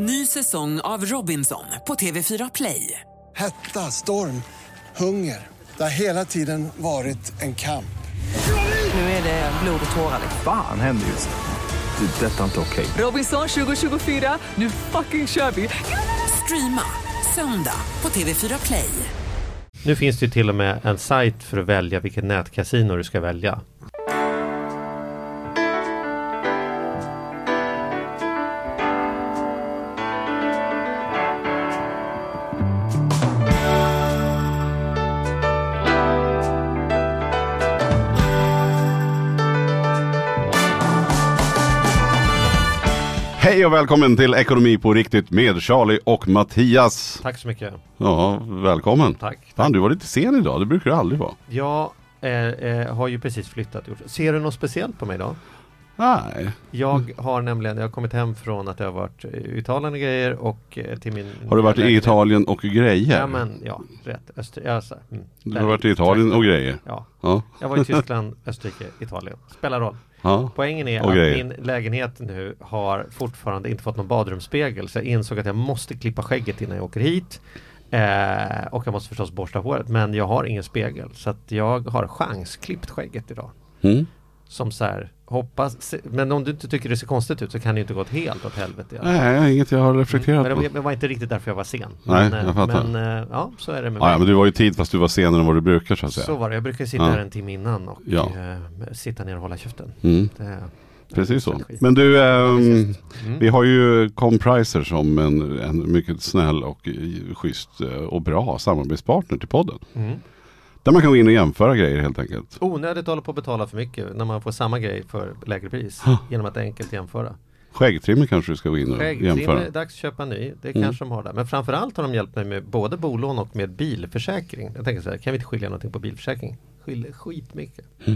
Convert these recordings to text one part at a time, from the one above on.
Ny säsong av Robinson på TV4 Play. Hetta, storm, hunger. Det har hela tiden varit en kamp. Nu är det blod och tårar. Fan händer just nu. Det. Detta är inte okej. Robinson 2024, nu fucking kör vi! Streama söndag på TV4 Play. Nu finns det ju till och med en sajt för att välja vilket nätkasino du ska välja. Hej och välkommen till Ekonomi på riktigt med Charlie och Mattias. Tack så mycket. Ja, välkommen. Tack. Fan, du var lite sen idag, det brukar du aldrig vara. Jag eh, eh, har ju precis flyttat. Ser du något speciellt på mig idag? Nej. Jag har nämligen, jag har kommit hem från att jag har varit i Italien och grejer och eh, till min Har du varit i. Italien och grejer? Ja men ja, rätt. Öster, ja, så, mm, Du har varit i Italien och grejer? Ja, Ja. jag var i Tyskland, Österrike, Italien. Spelar roll. Ja. Poängen är Och att min lägenhet nu har fortfarande inte fått någon badrumsspegel så jag insåg att jag måste klippa skägget innan jag åker hit. Eh, och jag måste förstås borsta håret men jag har ingen spegel så att jag har chansklippt skägget idag. Mm. Som så här, hoppas, men om du inte tycker det ser konstigt ut så kan det ju inte gått helt åt helvete. Nej, inget jag har Men reflekterat det på. var, det var inte riktigt därför jag var sen. Nej, men, jag fattar. Men eh, ja, så är det med Ja, ja, mig. men du var ju tid fast du var senare än vad du brukar så att säga. Så var det, jag brukar sitta Ja. här en timme innan och Ja. eh, sitta ner och hålla käften. Mm. Det, Precis så. Men du, ehm, Mm. vi har ju Compriser som en, en mycket snäll och eh, schysst eh, och bra samarbetspartner till podden. Mm. Där man kan gå in och jämföra grejer helt enkelt. Onödigt att hålla på att betala för mycket när man får samma grej för lägre pris genom att enkelt jämföra. Skäggtrimmer kanske du ska gå in och jämföra. är dags att köpa ny, det Mm. kanske de har där. Men framförallt har de hjälpt mig med både bolån och med bilförsäkring. Jag tänker så här, kan vi inte skilja någonting på bilförsäkring? Skiljer skitmycket. Ja,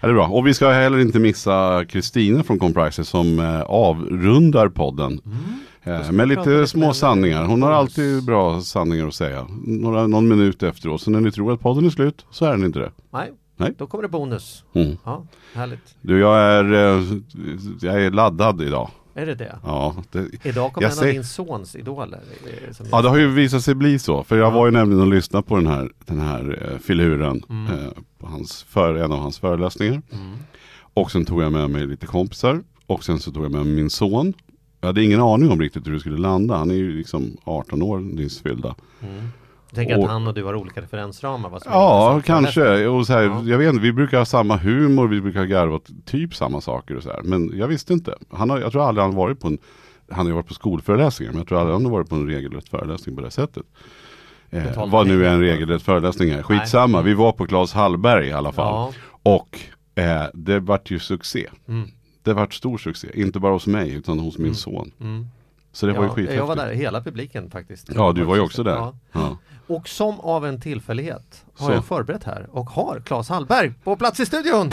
det är bra. Och vi ska heller inte missa Kristina från Compriser som eh, avrundar podden. Mm. Eh, med lite lite små sanningar. Hon har alltid bra sanningar att säga. Några, någon minut efteråt. Så när ni tror att podden är slut så är den inte det. Nej, Nej. då kommer det bonus. Mm. Ja, härligt. Du, jag är, eh, jag är laddad idag. Är det det? Ja, det, Idag kommer Jag en säger- av din sons idoler. eh, ja, det har ju visat sig bli så. För jag Ja. var ju nämligen och lyssnade på den här, den här eh, filuren. Mm. Eh, på hans, för en av hans föreläsningar. Mm. Och sen tog jag med mig lite kompisar. Och sen så tog jag med mig min son. Jag hade ingen aning om riktigt hur det skulle landa. Han är ju liksom 18 år nyss fyllda. Mm. Och- att han och du har olika referensramar. Vad som Ja, kanske. Och så här, Ja. Jag vet inte, vi brukar ha samma humor, vi brukar garva åt typ samma saker och så här. Men jag visste inte. Han har, jag tror aldrig han varit på en, han har ju varit på skolföreläsningar, men jag tror aldrig han har varit på en regelrätt föreläsning på det sättet. Eh, vad nu är en regelrätt föreläsning är. Skitsamma, vi var på Claes Hallberg i alla fall. Ja. Och eh, det vart ju succé. Mm. Det vart stor succé, inte bara hos mig utan hos min Mm. son. Mm. Så det var ju Ja, skithäftigt. jag var där, hela publiken faktiskt. Ja, du var ju också där. Ja. Ja. Och som av en tillfällighet har Så. jag förberett här och har Claes Hallberg på plats i studion.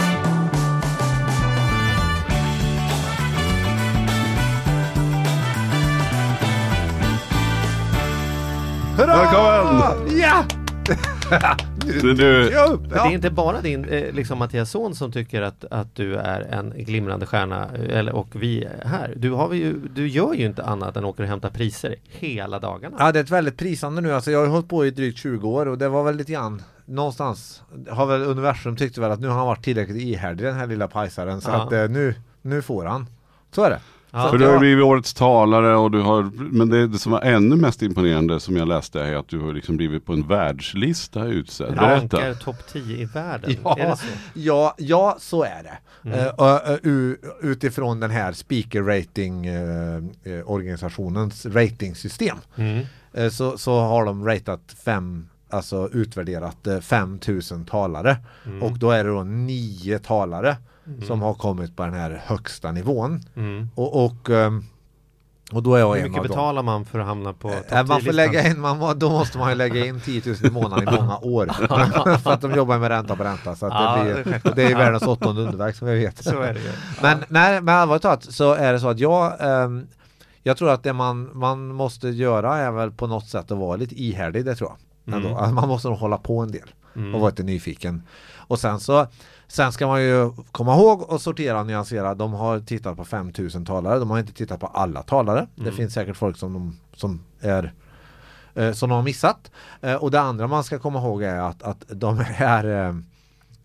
Välkommen! Ja! Du, du, Ja, Det är inte bara din, eh, liksom Mattias son som tycker att, att du är en glimrande stjärna, eh, eller, och vi är här. Du, har vi ju, du gör ju inte annat än åker och hämtar priser hela dagarna. Ja det är ett väldigt prisande nu, alltså jag har hållit på i drygt 20 år och det var väl lite grann Någonstans har väl universum tyckte väl att nu har han varit tillräckligt ihärdig den här lilla pajsaren så Ja. att eh, nu, nu får han Så är det Ja. För du har ju blivit årets talare och du har, men det, det som var ännu mest imponerande som jag läste är att du har liksom blivit på en världslista utsedd. Berätta. Rankar topp 10 i världen. Ja. Är det så? Ja, ja så är det Mm. Eh, och, eh, u- Utifrån den här speaker rating eh, eh, organisationens ratingsystem Mm. så, så har de ratat fem Alltså utvärderat eh, 5000 talare Mm. och då är det då nio talare Mm. som har kommit på den här högsta nivån Mm. och, och, ehm, och då är jag Hur en mycket av dem. betalar man för att hamna på topp Eh, Man får 10-listan? lägga in, man då måste man ju lägga in 10 000 i månaden i många år För att de jobbar med ränta på ränta så Ja, det, det är blir, självklart. det är världens åttonde underverk som vi vet Så är det ju. Men nej, men allvarligt talat så är det så att jag ehm, Jag tror att det man, man måste göra är väl på något sätt att vara lite ihärdig det tror jag. Mm. Alltså, Man måste nog hålla på en del och vara lite nyfiken. Och sen så Sen ska man ju komma ihåg och sortera och nyansera. De har tittat på 5000 talare. De har inte tittat på alla talare. Det finns säkert folk som, de, som är eh, som de har missat. Eh, och det andra man ska komma ihåg är att, att de här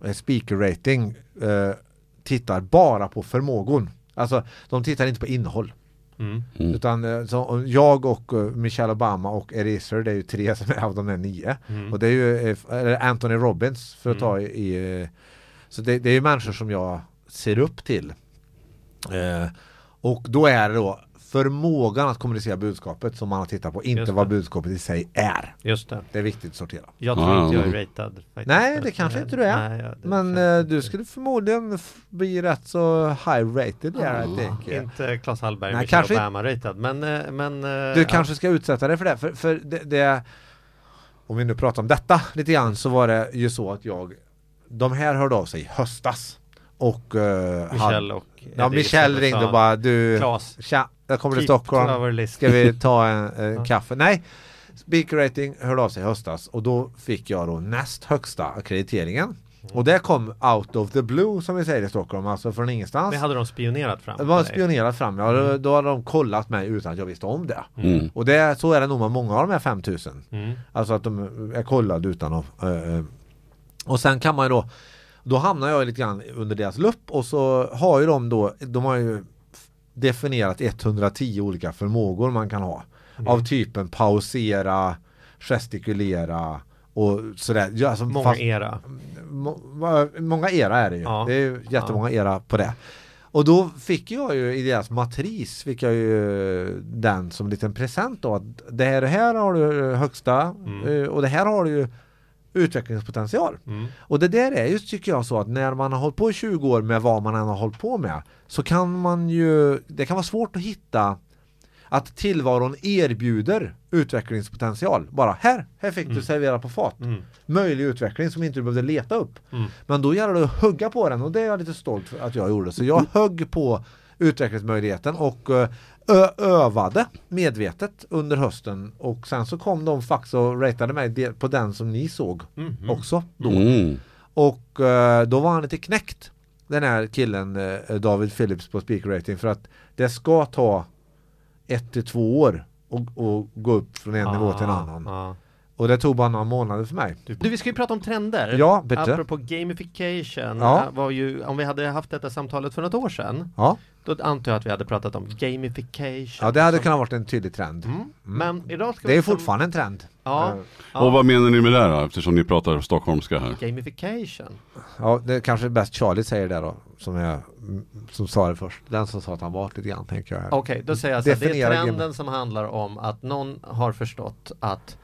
eh, speaker rating eh, tittar bara på förmågor. Alltså de tittar inte på innehåll. Mm. Mm. Utan eh, så, jag och eh, Michelle Obama och Eraser det är ju tre som är av de där nio. Mm. Och det är ju eh, eller Anthony Robbins för att ta i, i eh, Så det, det är ju människor som jag ser upp till. Eh, och då är det då förmågan att kommunicera budskapet som man har tittat på, inte vad budskapet i sig är. Just det. Det är viktigt att sortera. Jag tror inte jag är mm. ratad. faktiskt. Nej, det kanske inte du är. Nej, ja, Men eh, du skulle förmodligen bli rätt så high rated där, think. Inte Claes Hallberg, Nej, kanske- Obama-ratad. Men, eh, men eh, Du ja. kanske ska utsätta dig för det, för, för det, det Om vi nu pratar om detta lite grann så var det ju så att jag De här hörde av sig i höstas Och uh, Michelle och Ja sa, ringde och bara du Claes, Tja, jag kommer till Stockholm. Ska vi ta en, en Ja. kaffe? Nej Speaker rating hörde av sig i höstas och då fick jag då näst högsta akkrediteringen Och det kom out of the blue som vi säger i Stockholm, alltså från ingenstans Det hade de spionerat fram. Det var spionerat fram, ja då, då hade de kollat mig utan att jag visste om det Mm. Och det, så är det nog med många av de här 5000 Mm. Alltså att de är kollade utan att eh, eh. Och sen kan man ju då Då hamnar jag lite grann under deras lupp och så har ju de då De har ju definierat 110 olika förmågor man kan ha Av typen pausera Gestikulera och sådär ja, alltså, Många fast- era. må, Många era är det ju Ja. Det är ju jättemånga era på det och då fick jag ju i deras matris fick jag ju den som en liten present då att det här, det här har du högsta Mm. eh, och det här har du ju utvecklingspotential. Mm. Och det där är ju tycker jag så att när man har hållit på i 20 år med vad man än har hållit på med så kan man ju, det kan vara svårt att hitta att tillvaron erbjuder utvecklingspotential. Bara här, här fick du Mm. servera på fat. Mm. Möjlig utveckling som inte du behövde leta upp. Mm. Men då gäller det att hugga på den och det är jag lite stolt för att jag gjorde. Så jag högg på utvecklingsmöjligheten och eh, övade medvetet under hösten och sen så kom de faktiskt och ratade mig på den som ni såg Mhm. också då. Mm. Och eh, då var han lite knäckt den här killen eh, David Phillips på speaker rating för att det ska ta ett till två år och, och gå upp från en nivå till en Ah, annan. ah. Och det tog bara några månader för mig. Du, vi ska ju prata om trender. Ja, bitte. Apropå gamification. Ja. eh, Var ju, om vi hade haft detta samtalet för något år sedan. Ja, Då antar jag att vi hade pratat om gamification. ja det hade Som- kunnat varit en tydlig trend. Mm. Men idag ska Det är vi liksom- fortfarande en trend. Ja, Eh, ja. Och vad menar ni med det då? Eftersom ni pratar stockholmska här. Gamification. Ja, det är kanske är bäst Charlie säger det då, som, jag, mm, som sa det först. Den som sa att han var lite grann, tänker jag. Okej, då säger jag så här, det är trenden game- som handlar om att någon har förstått att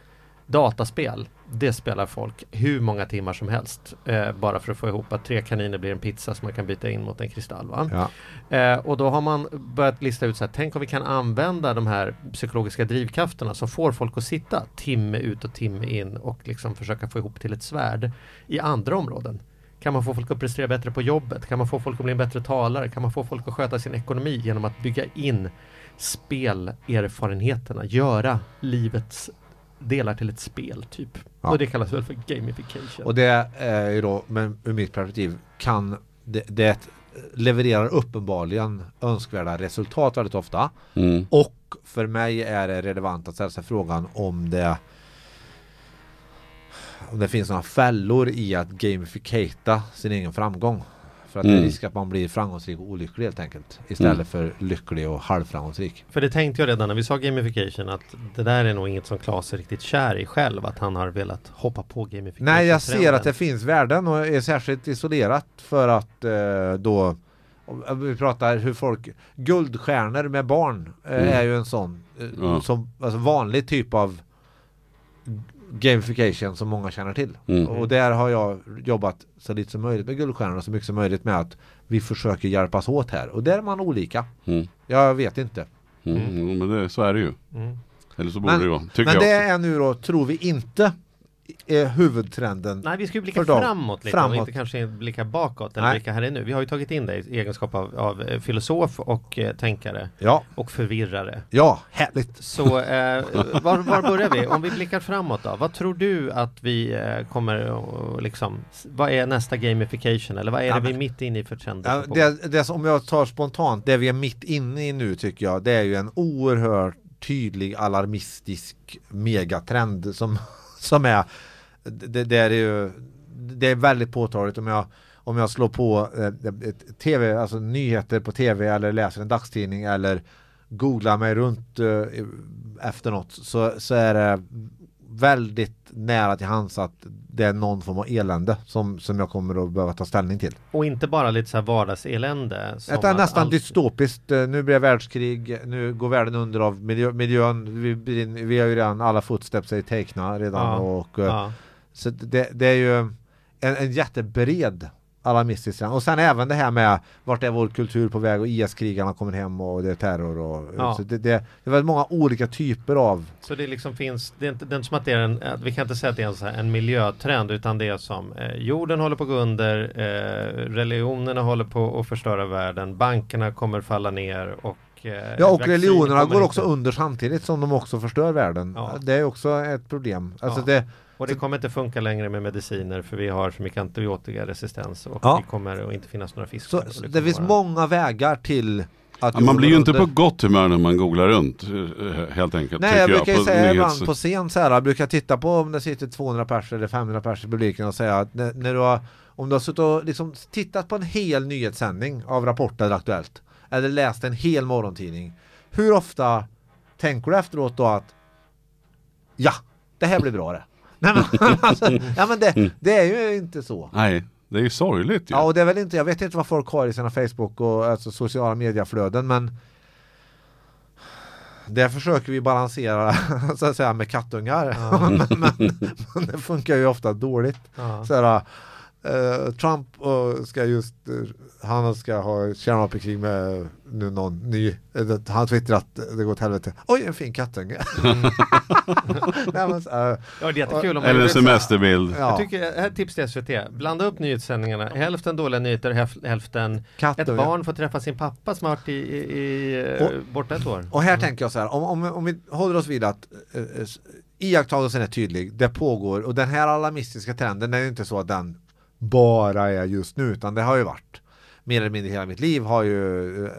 dataspel, det spelar folk hur många timmar som helst. Eh, bara för att få ihop att tre kaniner blir en pizza som man kan byta in mot en kristall. Ja. Eh, och då har man börjat lista ut så här, tänk om vi kan använda de här psykologiska drivkrafterna som får folk att sitta timme ut och timme in och liksom försöka få ihop till ett svärd i andra områden. Kan man få folk att prestera bättre på jobbet? Kan man få folk att bli en bättre talare? Kan man få folk att sköta sin ekonomi genom att bygga in spelerfarenheterna? Göra livets delar till ett spel, typ. Ja. Och det kallas väl för gamification. Och det är ju då, men ur mitt perspektiv, kan det, det levererar uppenbarligen önskvärda resultat väldigt ofta. Mm. Och för mig är det relevant att ställa sig frågan om det om det finns några fällor i att gamificata sin egen framgång. För att det är Mm. risk att man blir framgångsrik och olycklig helt enkelt. Istället Mm. för lycklig och halvframgångsrik. För det tänkte jag redan när vi sa gamification att det där är nog inget som Claes är riktigt kär i själv att han har velat hoppa på gamification. Nej, jag ser trenden. att det finns värden och är särskilt isolerat för att eh, då vi pratar hur folk Guldstjärnor med barn eh, Mm. är ju en sån eh, Ja. som, alltså vanlig typ av gamification som många känner till. Mm. Och där har jag jobbat så lite som möjligt med Guldstjärnor och så mycket som möjligt med att vi försöker hjälpas åt här. Och där är man olika. Mm. Jag vet inte. Mm. Jo, men det, så är det ju. Mm. Eller så borde Men- det vara. Men jag det är nu då, tror vi inte är huvudtrenden? Nej, vi ska ju blicka framåt lite Framåt. och inte kanske blicka bakåt eller Nej. blicka här nu. Vi har ju tagit in dig i egenskap av, av eh, filosof och eh, tänkare Ja, och förvirrare. ja, härligt. Så eh, var, var börjar vi? Om vi blickar framåt då? Vad tror du att vi eh, kommer att liksom Vad är nästa gamification eller vad är Ja, det vi är mitt inne i för trender? Ja, det, det som jag tar spontant, det vi är mitt inne i nu tycker jag, det är ju en oerhört tydlig alarmistisk megatrend som, som är det, det är ju det är väldigt påtagligt om jag om jag slår på eh, tv, alltså nyheter på tv eller läser en dagstidning eller googlar mig runt eh, efter något så, så är det väldigt nära till hands att det är någon form av elände som, som jag kommer att behöva ta ställning till. Och inte bara lite så här vardagselände. som Det är nästan allt- dystopiskt. Eh, Nu blir det världskrig, nu går världen under av miljö, miljön. Vi, vi har ju redan, alla footsteps är teckna redan Ja, och eh, Ja. så det, det är ju en, en jättebred alarmistisk trend. Och sen även det här med vart är vår kultur på väg och IS-krigarna kommer hem och det är terror och Ja. så det, det, det är väldigt många olika typer av Så det liksom finns, det är inte, det är inte som att det är en, vi kan inte säga att det är en, så här, en miljötrend utan det är som eh, jorden håller på att gå under, eh, religionerna håller på att förstöra världen, bankerna kommer falla ner och eh, Ja och religionerna går också under samtidigt som de också förstör världen. Ja. Det är också ett problem. Alltså Ja. det, Och det kommer inte funka längre med mediciner för vi har så mycket antibiotikaresistens och Ja. det kommer att inte finnas några fiskar. så, kommer det finns vara- många vägar till att Ja, man blir ju inte under- på gott humör när man googlar runt eh, helt enkelt. Nej jag tycker brukar ju på säga nyhets- ibland på scen så här, jag brukar titta på om det sitter 200 pers eller 500 pers i publiken och säga att när, när du har om du har suttit och liksom tittat på en hel nyhetssändning av Rapport eller Aktuellt eller läst en hel morgontidning hur ofta tänker du efteråt då att ja, det här blir bra det. Nej, men, alltså, ja men det, det är ju inte så. Nej, det är ju sorgligt ju. Ja och det är väl inte, jag vet inte vad folk har i sina Facebook och alltså, sociala medieflöden men det försöker vi balansera så att säga med kattungar men, men, men det funkar ju ofta dåligt. Ja. Så här, eh, Trump eh, ska just, eh, han ska ha kärnvapenkrig med nu någon ny, eh, han twittrar att det går åt helvete. Oj en fin kattunge. Nej, men, så, eh, Ja, det är jättekul om Eller en semesterbild. ja, Jag tycker, här tips till SVT, blanda upp nyhetssändningarna, hälften dåliga nyheter, hälften ett kattunge. barn får träffa sin pappa som har varit i, i, i eh, Och- borta ett år. Och här tänker jag så här, om, om, om vi håller oss vid att eh, eh, iakttagelsen är tydlig, det pågår och den här alarmistiska trenden är ju inte så att den bara är just nu utan det har ju varit mer eller mindre hela mitt liv har ju eh,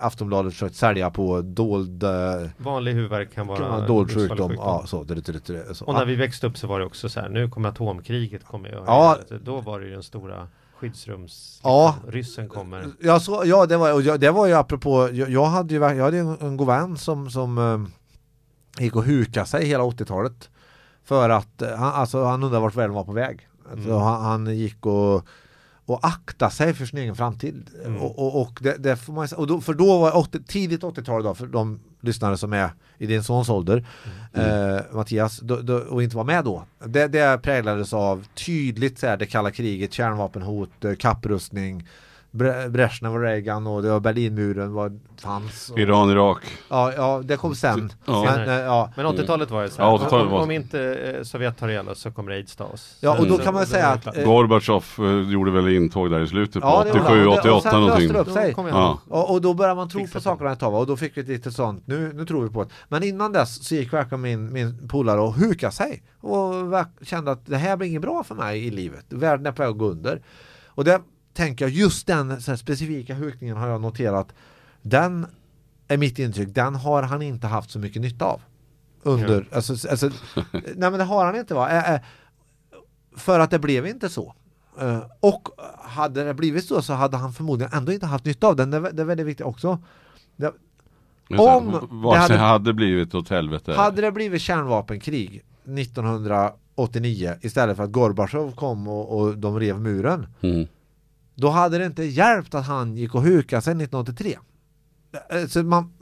Aftonbladet försökt sälja på dold, eh, Vanlig huvudvärk kan vara dold sjukdom. Ja, så, det, det, det, så. Och när vi växte upp så var det också så här, nu kommer atomkriget kommer ju. Ja. Då var det ju den stora skyddsrums... Ja. Ryssen kommer. Ja, så, ja det, var, och jag, det var ju apropå, jag, jag hade ju jag hade en, en god vän som, som eh, gick och hukade sig hela 80-talet. För att han, alltså, han undrade vart världen var på väg. Alltså, Mm. han, han gick och, och akta sig för sin egen framtid. Mm. Och, och, och, det, det får man, och då, för då var 80, tidigt 80-tal då, för de lyssnare som är i din sons ålder, eh, Mattias, då, då, och inte var med då. Det, det präglades av tydligt så här, det kalla kriget, kärnvapenhot, eh, kapprustning, Bre- Brezhnev och Reagan och det var Berlinmuren var, fanns. Och, Iran, Irak. ja, ja, det kom sen. Ja. Men, eh, ja. Men 80-talet var ju så här, Ja, 80-talet om, var- om inte eh, Sovjet tar ihjäl oss så kommer aids ta oss. Ja, och Så- då så- kan man då säga att, eh, Gorbachev eh, gjorde väl intåg där i slutet på Ja, det gjorde 87, han. Och det- och 88 sen löste någonting. det upp sig. Ja. Och, och då började man tro Fixat på sakerna ett tag va? och då fick vi ett litet sånt, nu, nu tror vi på det. Men innan dess så gick verkligen min, min polare och hukade sig och kände att det här blir inget bra för mig i livet. Världen är på väg att gå under. Och det tänker jag, just den specifika hukningen har jag noterat. Den är mitt intryck, den har han inte haft så mycket nytta av. Under, alltså, alltså, nej men det har han inte va. Ä- ä, för att det blev inte så. Och hade det blivit så så hade han förmodligen ändå inte haft nytta av den. Det, är vä- det är väldigt viktigt också. Det, Om Vare det hade- hade blivit åt helvete. hade det blivit kärnvapenkrig 1989 istället för att Gorbachev kom och, och de rev muren. Mm. Då hade det inte hjälpt att han gick och hukade sig 1983. Eh, Så man,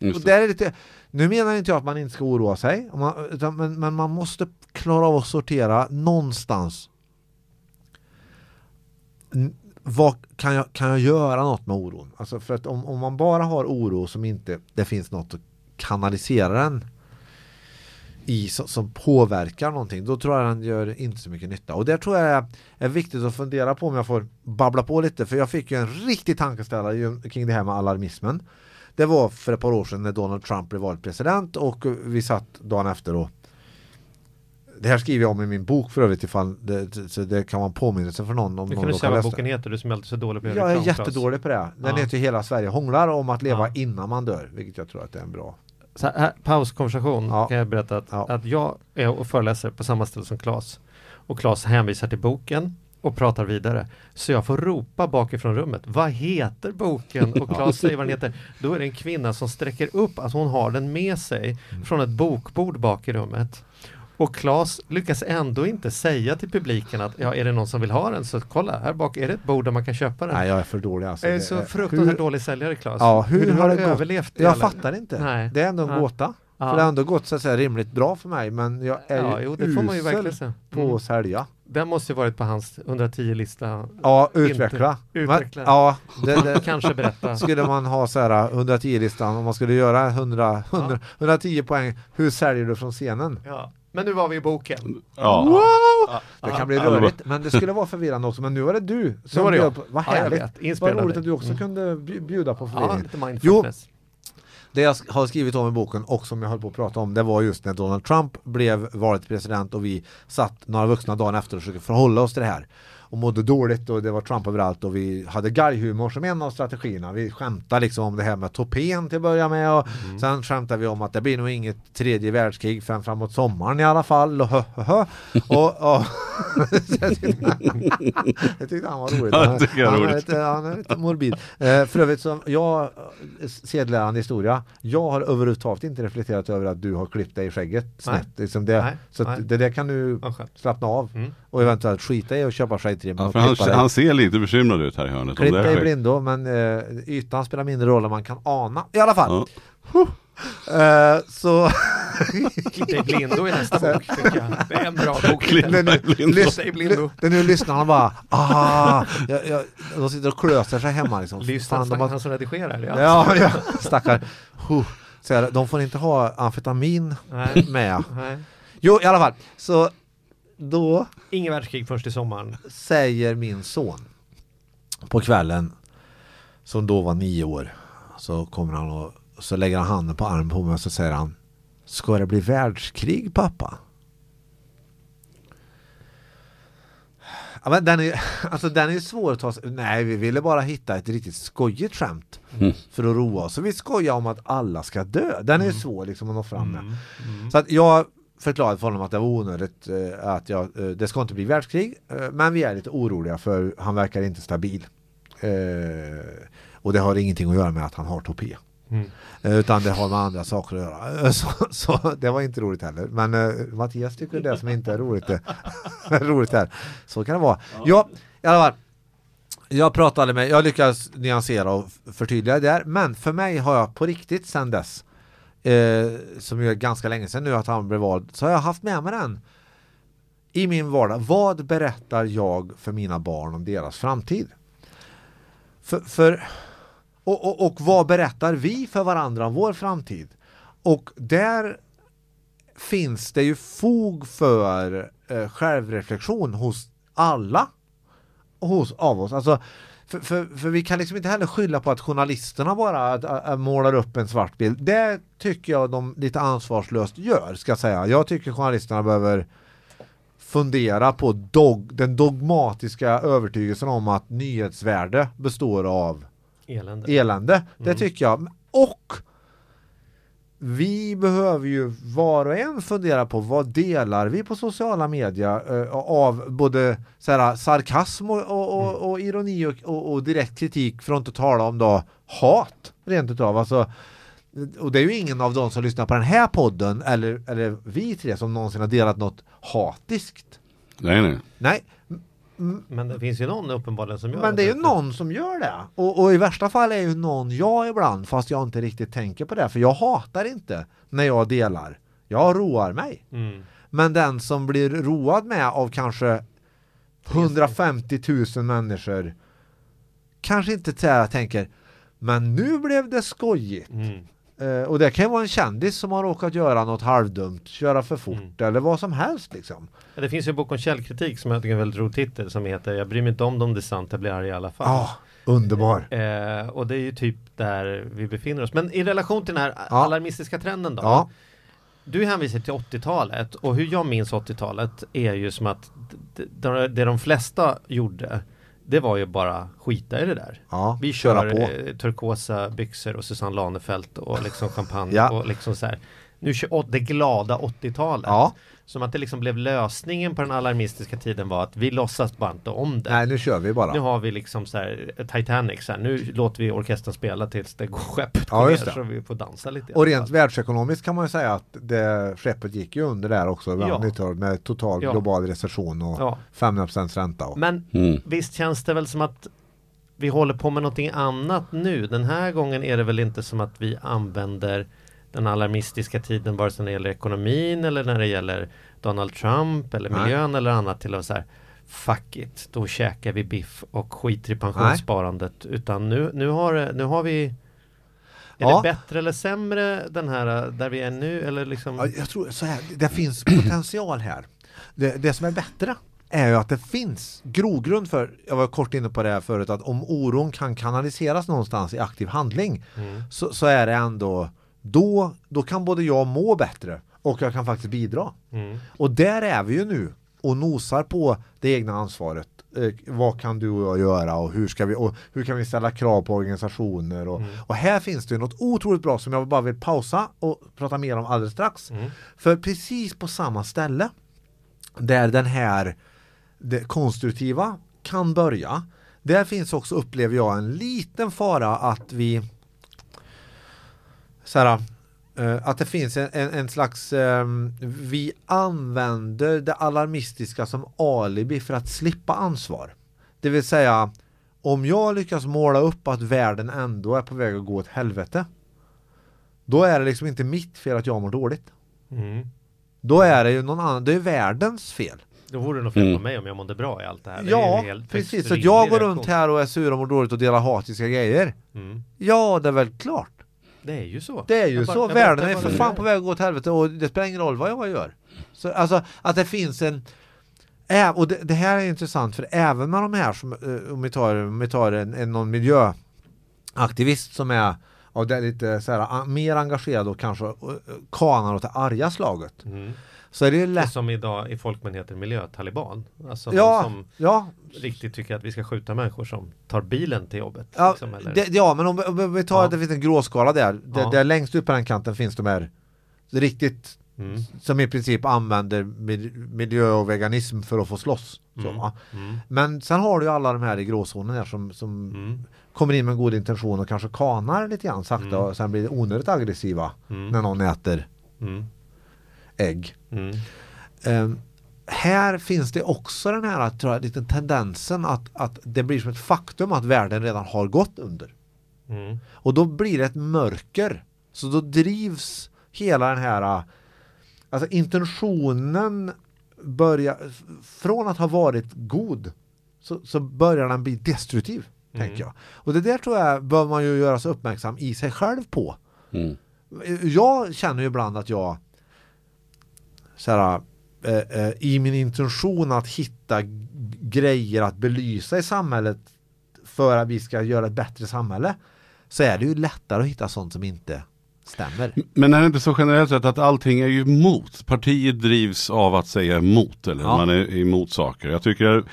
och Just det. där är lite, nu menar inte jag att man inte ska oroa sig, man, men, men man måste klara av att sortera någonstans. Vad, kan, jag, kan jag göra något med oron? Alltså för att om, om man bara har oro som inte det finns något att kanalisera den i som, som påverkar någonting, då tror jag den gör inte så mycket nytta. Och det tror jag är, viktigt att fundera på om jag får babbla på lite, för jag fick ju en riktig tankeställare kring det här med alarmismen. Det var för ett par år sedan när Donald Trump blev vald president och vi satt dagen efter och det här skriver jag om i min bok för övrigt ifall det, så det kan vara en påminnelse för någon om någon kan du råkar säga vad boken heter, du som är alltid så dålig på göra Jag är jättedålig på det. Den Ja. heter ju Hela Sverige hånglar om att leva Ja. innan man dör, vilket jag tror att det är en bra. Här, pauskonversation Ja. kan jag berätta att, Ja. att jag är och föreläser på samma ställe som Claes. Och Claes hänvisar till boken och pratar vidare. Så jag får ropa bakifrån rummet. Vad heter boken? Och Claes säger vad den heter. Då är det en kvinna som sträcker upp att hon har den med sig Mm. från ett bokbord bak i rummet. Och Claes lyckas ändå inte säga till publiken att ja, är det någon som vill ha den så kolla här bak är det ett bord där man kan köpa den. Nej, jag är för dålig alltså. jag är Det så är- fruktansvärt hur- dålig säljare Claes. Ja, hur du har gått? överlevt det, Jag eller? fattar inte. Nej. Det är ändå en Ja. gåta. Ja. För det har ändå gått så att säga rimligt bra för mig men jag är Ja, ju jo, det får man ju verkligen på Mm. att sälja. Den måste ju varit på hans 110-lista. Ja, utveckla. utveckla. Men, ja, det, det, Kanske berätta. skulle man ha så här 110-listan om man skulle göra 100, 100, 110 poäng. Hur säljer du från scenen? Ja. Men nu var vi i boken. Ja. Det kan bli Ja, rörigt, men det skulle vara förvirrande också. Men nu var det du som var det bjöd jag. på. Vad Ja, härligt. vet. Vad roligt att du också Mm. kunde bj- bjuda på Ja, förvirring. lite mindfulness. Det jag har skrivit om i boken och som jag höll på att prata om det var just när Donald Trump blev vald president och vi satt några vuxna dagen efter och försökte förhålla oss till det här och mådde dåligt och det var Trump överallt och vi hade gallhumor som en av strategierna. Vi skämtade liksom om det här med topén till att börja med och sen skämtade vi om att det blir nog inget tredje världskrig förrän framåt sommaren i alla fall och hö, hö, hö. och, och jag tyckte- han var roligt. Han, han, är lite, han är lite morbid. Eh, för övrigt som jag, eh, sedelärande historia, jag har överhuvudtaget inte reflekterat över att du har klippt dig i skägget snett. Liksom det, Nej, så nej. det där kan du slappna av Mm. och eventuellt skita i och köpa skäggtrim Ja, och för han, klippa han ser lite bekymrad ut här i hörnet. om Klipp det är dig i blindo men eh, ytan spelar mindre roll än man kan ana. I alla fall. Ja. Eh, så Klipp dig blindo i nästa bok, tycker jag. Det är en bra bok. Klipp det, nu, dig blindo. blindo. det nu lyssnarna bara ah, jag, jag, de sitter och klöser sig hemma liksom. Lyssna, Fan, de har- han som redigerar. Ja. Ja, ja, stackar. Huh. Så här, de får inte ha amfetamin Nej. med. Nej. Jo, i alla fall. Så då Ingen världskrig först i sommaren. säger min son på kvällen, som då var nio år, så kommer han och så lägger han handen på armen på mig och så säger han Ska det bli världskrig pappa? Ja, men den är, alltså den är svår att ta sig- Nej, vi ville bara hitta ett riktigt skojigt skämt Mm. för att roa oss. Så vi skojar om att alla ska dö. Den är Mm. svår liksom att nå fram med. Så att jag förklarade för honom att det var onödigt eh, att jag, eh, det ska inte bli världskrig eh, men vi är lite oroliga för han verkar inte stabil. Och det har ingenting att göra med att han har topé. Mm. Utan det har med andra saker att göra. Så, så det var inte roligt heller. Men eh, Mattias tycker det som inte är roligt är, roligt här. Så kan det vara. Ja, i alla fall. Jag pratade med, jag lyckades nyansera och förtydliga det där. Men för mig har jag på riktigt sedan dess eh, som ju är ganska länge sedan nu att han blev vald, så har jag haft med mig den i min vardag. Vad berättar jag för mina barn om deras framtid? För, för, och, och, och vad berättar vi för varandra om vår framtid? Och där finns det ju fog för eh, självreflektion hos alla hos, av oss. Alltså, för, för, för vi kan liksom inte heller skylla på att journalisterna bara att, att, att målar upp en svart bild. Det tycker jag de lite ansvarslöst gör, ska jag säga. Jag tycker journalisterna behöver fundera på dog, den dogmatiska övertygelsen om att nyhetsvärde består av Elände. elände. Det Mm. tycker jag. Och vi behöver ju var och en fundera på vad delar vi på sociala medier eh, av både så här, sarkasm och, och, och, och ironi och, direkt kritik för att inte tala om då hat rent utav. Alltså, och det är ju ingen av dem som lyssnar på den här podden eller, eller vi tre som någonsin har delat något hatiskt. Nej, nej. Nej, Men det finns ju någon uppenbarligen som gör men det är ju någon som gör det. Och, och i värsta fall är ju någon jag ibland, fast jag inte riktigt tänker på det. För jag hatar inte när jag delar. Jag roar mig. Mm. Men den som blir road med av kanske 150 000 människor kanske inte tänker men nu blev det skojigt. Mm. Eh, och det kan ju vara en kändis som har råkat göra något halvdumt, köra för fort Mm. eller vad som helst liksom. Ja, Det finns ju en bok om källkritik som jag tycker är en väldigt rolig titel som heter Jag bryr mig inte om om det är sant, jag blir arg i alla fall. Ja, underbar. Eh, och det är ju typ där vi befinner oss. Men i relation till den här Ja. alarmistiska trenden då. Ja, Du hänvisar till 80-talet och hur jag minns 80-talet är ju som att det de flesta gjorde det var ju bara skita i det där. ja. Vi kör på. eh, turkosa byxor och Susanne Lanefelt och liksom champagne Ja. och liksom så här. Nu det glada 80-talet. Ja, Som att det liksom blev lösningen på den alarmistiska tiden var att vi låtsas bara inte om det. nej nu kör vi bara. Nu har vi liksom så här eh, Titanic så här, nu låter vi orkestern spela tills det går skeppet Ja, går just ner det. så vi får dansa lite. Och rent världsekonomiskt kan man ju säga att det skeppet gick ju under där också Ja. ja. 90-talet med total Ja. global recession och Ja. 500% ränta. Och, Men Mm. visst känns det väl som att vi håller på med någonting annat nu. Den här gången är det väl inte som att vi använder den alarmistiska tiden vare sig när det gäller ekonomin eller när det gäller Donald Trump eller Nej. miljön eller annat till att så här Fuck it, då käkar vi biff och skiter i pensionssparandet. Utan nu, nu, har, nu har vi Är Ja. det bättre eller sämre den här där vi är nu eller liksom? Ja, jag tror så här, det finns potential här. Det, det som är bättre är ju att det finns grogrund för, jag var kort inne på det här förut, att om oron kan kanaliseras någonstans i aktiv handling Mm. så, så är det ändå, då, då kan både jag må bättre och jag kan faktiskt bidra. Mm. Och där är vi ju nu och nosar på det egna ansvaret. Eh, vad kan du och jag göra och hur, ska vi, och hur kan vi ställa krav på organisationer? Och, Mm. och här finns det något otroligt bra som jag bara vill pausa och prata mer om alldeles strax. Mm. För precis på samma ställe där den här det konstruktiva kan börja. Där finns också, upplever jag, en liten fara att vi så här, eh, att det finns en, en, en slags ehm, vi använder det alarmistiska som alibi för att slippa ansvar. Det vill säga om jag lyckas måla upp att världen ändå är på väg att gå åt helvete då är det liksom inte mitt fel att jag mår dåligt. Mm. Då är det ju någon annan, det är världens fel. Då vore det nog fel Mm. på mig om jag mådde bra i allt det här. Det Ja, precis. Så att jag går reaktion. runt här och är sur och mår dåligt och delar hatiska grejer. Mm. Ja, det är väl klart. Det är ju så. Det är ju bara- så. Världen är för fan på väg att gå åt helvete och det spelar ingen roll vad jag gör. Så, alltså att det finns en och det, det här är intressant för även med de här som, eh, om vi tar, om vi tar en, en någon miljöaktivist som är och det är lite så här, mer engagerad och kanske eh, kanar åt det arga slaget. Mm. Så är det lätt. som idag i folkmun heter miljötaliban. Alltså Ja, som ja, riktigt tycker att vi ska skjuta människor som tar bilen till jobbet. Ja, liksom, det, ja men om, om vi tar att det finns en gråskala där. Där, Ja. där längst upp på den kanten finns de här riktigt Mm. som i princip använder mil- miljö och veganism för att få slåss. Mm. Mm. Men sen har du ju alla de här i gråzonen här som, som Mm. kommer in med god intention och kanske kanar lite grann sakta Mm. och sen blir det onödigt aggressiva Mm. när någon äter. Ägg. Mm. Ehm, här finns det också den här tror jag, liten tendensen att, att det blir som ett faktum att världen redan har gått under. Mm. Och då blir det ett mörker. Så då drivs hela den här Alltså intentionen börjar Från att ha varit god Så, så börjar den bli destruktiv Mm. Tänker jag Och det där tror jag bör man ju göra sig uppmärksam i sig själv på Mm. Jag känner ju ibland att jag så här, eh, eh, I min intention att hitta grejer att belysa i samhället För att vi ska göra ett bättre samhälle Så är det ju lättare att hitta sånt som inte stämmer Men är det inte så generellt sett att allting är ju emot? Partiet drivs av att säga emot eller Ja. man är emot saker. Jag tycker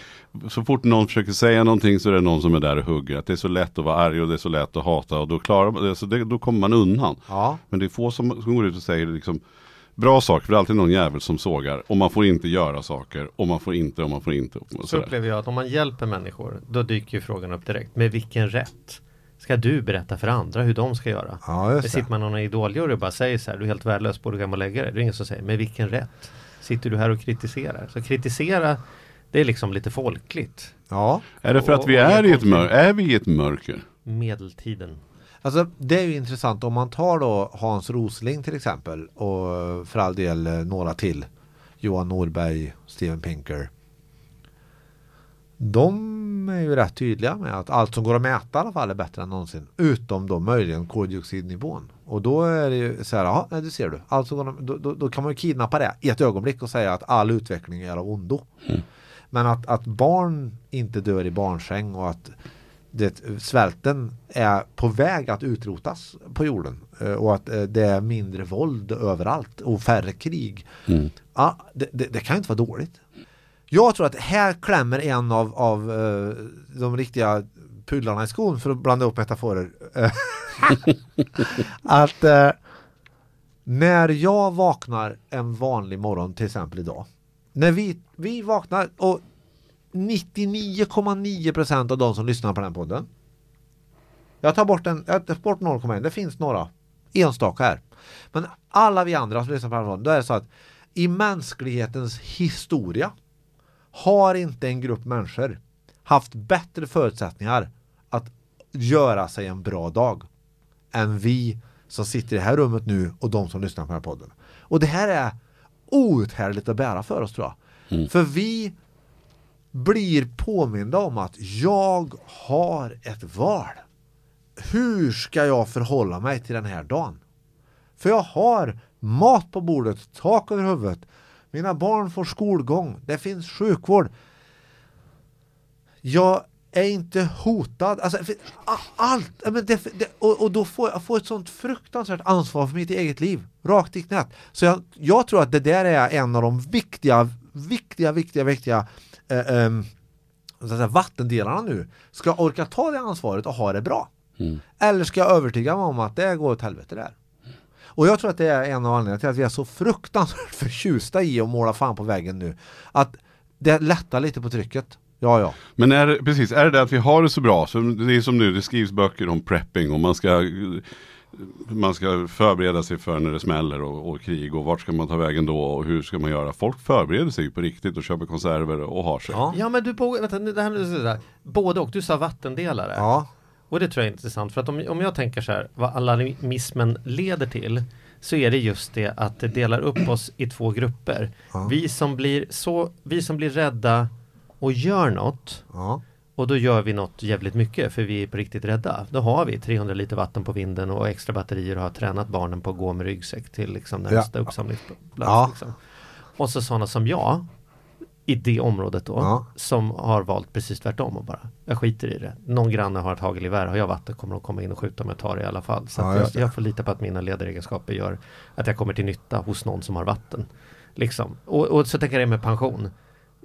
så fort någon försöker säga någonting så är det någon som är där och hugger. Att det är så lätt att vara arg och det är så lätt att hata och då klarar man det. Så det, då kommer man undan. Ja, Men det är få som, som går ut och säger liksom bra saker. För det är alltid någon jävel som sågar. Och man får inte göra saker. Och man får inte och man får inte. Och Så upplever jag att om man hjälper människor då dyker ju frågan upp direkt. Med vilken rätt? Ska du berätta för andra hur de ska göra? ja just det. sitter man någon idoljury och bara säger så här, du är helt värdelös, borde gå hem och lägga dig. Det är ingen som säger, med vilken rätt? Sitter du här och kritiserar? Så kritisera, det är liksom lite folkligt. Ja, Är det för att vi är i ett mörker? Är vi i ett mörker? Medeltiden. Alltså det är ju intressant. Om man tar då Hans Rosling till exempel och för all del eh, några till. Johan Norberg, Steven Pinker. De är ju rätt tydliga med att allt som går att mäta i alla fall är bättre än någonsin. Utom då möjligen koldioxidnivån. Och då är det ju så här, ja, det ser du. Går de- då, då, då kan man ju kidnappa det i ett ögonblick och säga att all utveckling är av ondo. Men att, att barn inte dör i barnsäng och att det, svälten är på väg att utrotas på jorden eh, och att eh, det är mindre våld överallt och färre krig. Mm. Ja, det, det, det kan inte vara dåligt. Jag tror att här klämmer en av, av eh, de riktiga pudlarna i skon för att blanda upp metaforer. Att eh, när jag vaknar en vanlig morgon till exempel idag. När vi, vi vaknar och 99,9% av de som lyssnar på den podden. Jag tar bort, en, jag tar bort 0,1, det finns några enstaka här. Men alla vi andra som lyssnar på den här podden, då är det så att i mänsklighetens historia har inte en grupp människor haft bättre förutsättningar att göra sig en bra dag än vi som sitter i det här rummet nu och de som lyssnar på den här podden. Och det här är outhärdligt att bära för oss tror jag. För vi blir påminda om att jag har ett val. Hur ska jag förhålla mig till den här dagen? För jag har mat på bordet, tak över huvudet. Mina barn får skolgång. Det finns sjukvård. Jag är inte hotad. Alltså, för- allt. Men det, det, och, och då får jag får ett sånt fruktansvärt ansvar för mitt eget liv. Rakt i knät. Så jag, jag tror att det där är en av de viktiga, viktiga, viktiga, viktiga eh, ehm, så säga, vattendelarna nu. Ska orka ta det ansvaret och ha det bra? Eller ska jag övertyga mig om att det går åt helvete där? Och jag tror att det är en av anledningarna till att vi är så fruktansvärt förtjusta i att måla fan på väggen nu. Att det lättar lite på trycket. Ja, ja. Men är precis, är det det att vi har det så bra? Så det är som nu, det skrivs böcker om prepping och man ska man ska förbereda sig för när det smäller och, och krig och vart ska man ta vägen då och hur ska man göra? Folk förbereder sig på riktigt och köper konserver och har sig. Ja. Ja men du, vänta, det här, det här, både och, du sa vattendelare. Ja, Och det tror jag är intressant för att om, om jag tänker så här, vad alarmismen leder till så är det just det att det delar upp oss i två grupper. Ja. Vi, som blir så, vi som blir rädda och gör något ja, och då gör vi något jävligt mycket för vi är på riktigt rädda. Då har vi 300 liter vatten på vinden och extra batterier och har tränat barnen på att gå med ryggsäck till liksom närmsta Ja. uppsamlingsplats. Ja. Liksom. Och så sådana som jag i det området då Ja. som har valt precis tvärtom och bara jag skiter i det. Någon granne har ett hagelgevär, har jag vatten kommer de komma in och skjuta om jag tar det i alla fall. Så Ja, jag, jag får lita på att mina ledaregenskaper gör att jag kommer till nytta hos någon som har vatten. Liksom. Och, och så tänker jag det med pension.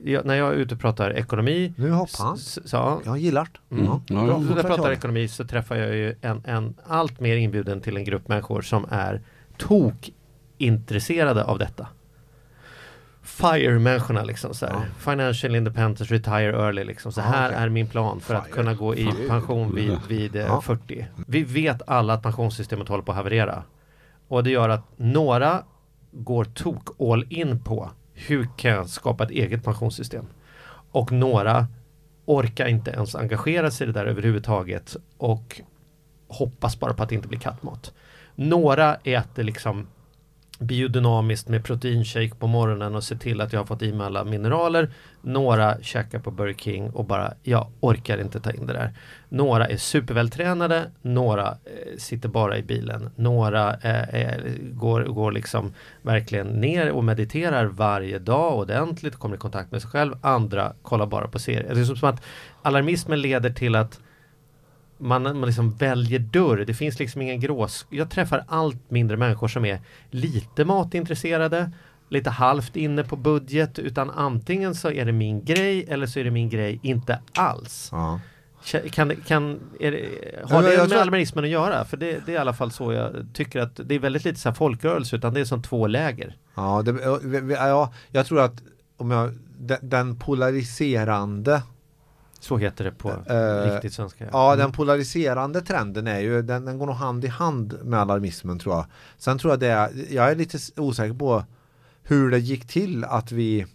Jag, när jag är ute och pratar ekonomi Nu hoppar han. s- s- ja, jag gillar det. Mm. Ja. Ja. så när jag pratar ekonomi så träffar jag ju en, en allt mer inbjuden till en grupp människor som är tokintresserade av detta. FIRE-människorna liksom så här. Ja. Financial Independence, Retire Early liksom. Så Ja, här okej. är min plan för att FIRE. kunna gå i FIRE. pension vid, vid eh, Ja. 40. Vi vet alla att pensionssystemet håller på att haverera. Och det gör att några går tok all in på hur kan jag skapa ett eget pensionssystem? Och några orkar inte ens engagera sig i det där överhuvudtaget och hoppas bara på att det inte blir kattmat. Några äter liksom biodynamiskt med proteinshake på morgonen och ser till att jag har fått i mig alla mineraler. Några käkar på Burger King och bara, jag orkar inte ta in det där. Några är supervältränade, några eh, sitter bara i bilen. Några eh, eh går, går liksom verkligen ner och mediterar varje dag ordentligt, kommer i kontakt med sig själv. Andra kollar bara på serier. Alltså, det är som att alarmismen leder till att man, man liksom väljer dörr. Det finns liksom ingen grås. Jag träffar allt mindre människor som är lite matintresserade, lite halvt inne på budget, utan antingen så är det min grej eller så är det min grej inte alls. Ja. Kan, kan, det, Ja, har det med alarmismen att göra? För det, det är i alla fall så jag tycker att det är väldigt lite så här folkrörelse utan det är som två läger. Ja, det, ja, jag tror att om jag, den, polariserande Så heter det på Eh, riktigt svenska. Ja, Mm. den polariserande trenden är ju, den, den går nog hand i hand med alarmismen tror jag. Sen tror jag det är, jag är lite osäker på hur det gick till att vi,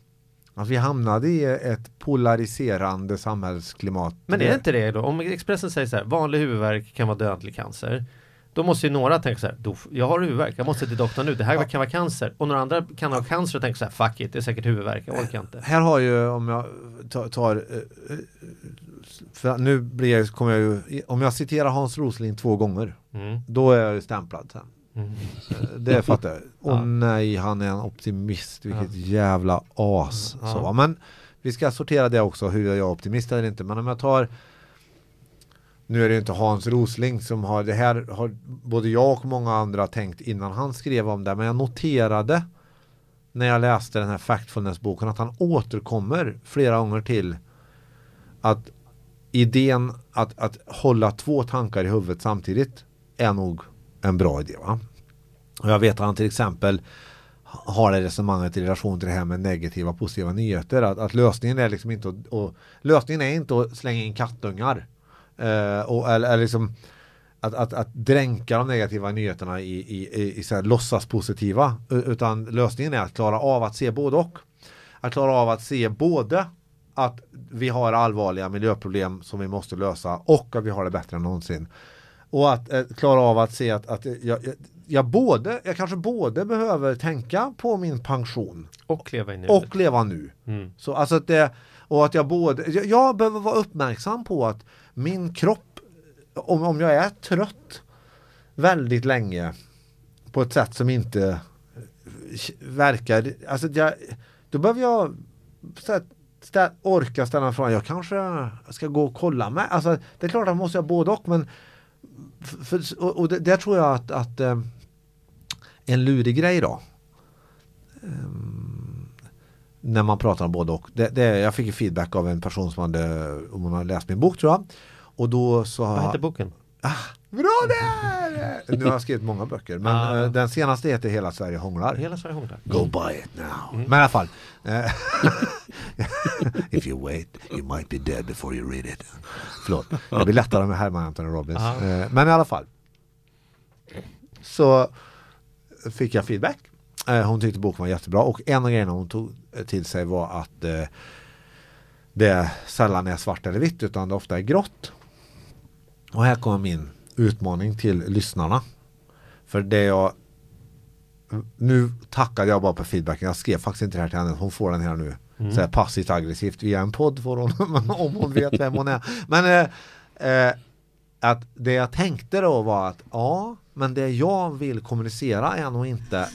att vi hamnade i ett polariserande samhällsklimat. Men är det inte det då? Om Expressen säger så här, vanlig huvudvärk kan vara dödlig cancer. Då måste ju några tänka så här, "Då f- jag har huvudvärk, jag måste till doktorn nu, det här kan vara cancer. Och några andra kan ha cancer och tänka så här, fuck it, det är säkert huvudvärk, jag orkar inte. Här har ju, om jag tar, tar eh, eh, för nu blir jag, kommer jag ju, om jag citerar Hans Rosling två gånger, Mm. då är jag ju stämplad sen. Eh, Det fattar jag. Åh Ja. nej, han är en optimist. Vilket jävla as. Ja. Så, men vi ska sortera det också, hur jag är optimist eller inte. Men om jag tar nu är det inte Hans Rosling som har det här har både jag och många andra tänkt innan han skrev om det. Men jag noterade när jag läste den här Factfulness-boken att han återkommer flera gånger till att idén att, att hålla två tankar i huvudet samtidigt är nog en bra idé. Va? Och jag vet att han till exempel har det resonemanget i relation till det här med negativa och positiva nyheter. Att, att lösningen är liksom inte att, och, lösningen är inte att slänga in kattungar. Eh, och, eller, eller liksom att, att, att dränka de negativa nyheterna i, i, i, i så här låtsas positiva. Utan lösningen är att klara av att se både och. Att klara av att se både att vi har allvarliga miljöproblem som vi måste lösa och att vi har det bättre än någonsin. Och att eh, klara av att se att, att jag, jag, jag, både, jag kanske både behöver tänka på min pension Och leva i och leva nu. Mm. Så alltså att det, och att jag både, jag, jag behöver vara uppmärksam på att min kropp, om, om jag är trött väldigt länge på ett sätt som inte verkar, alltså jag, då behöver jag här, stä, orka ställa frågan, jag kanske ska gå och kolla mig. Alltså det är klart att man måste göra både och men för, och, och där tror jag att, att eh, en lurig grej då när man pratar om både och. Det, det, jag fick feedback av en person som hade, hon hade läst min bok tror jag. Och då så Vad heter boken? Bra där! Nu har jag skrivit många böcker men Ah. eh, den senaste heter Hela Sverige hånglar. Hela Sverige hånglar. Go buy it now. Men i alla fall. eh, If you wait you might be dead before you read it. Förlåt. Det blir lättare med Herman Anthony Robbins. Ja. Eh, Men i alla fall. Så fick jag feedback. Eh, Hon tyckte boken var jättebra och en av grejerna hon tog till sig var att det sällan är svart eller vitt utan det ofta är grått. Och här kommer min utmaning till lyssnarna. För det jag nu tackade jag bara på feedbacken. Jag skrev faktiskt inte det här till henne. Hon får den här nu. Så här passivt aggressivt via en podd får hon. om hon vet vem hon är. Men eh, eh, att det jag tänkte då var att ja, men det jag vill kommunicera är nog inte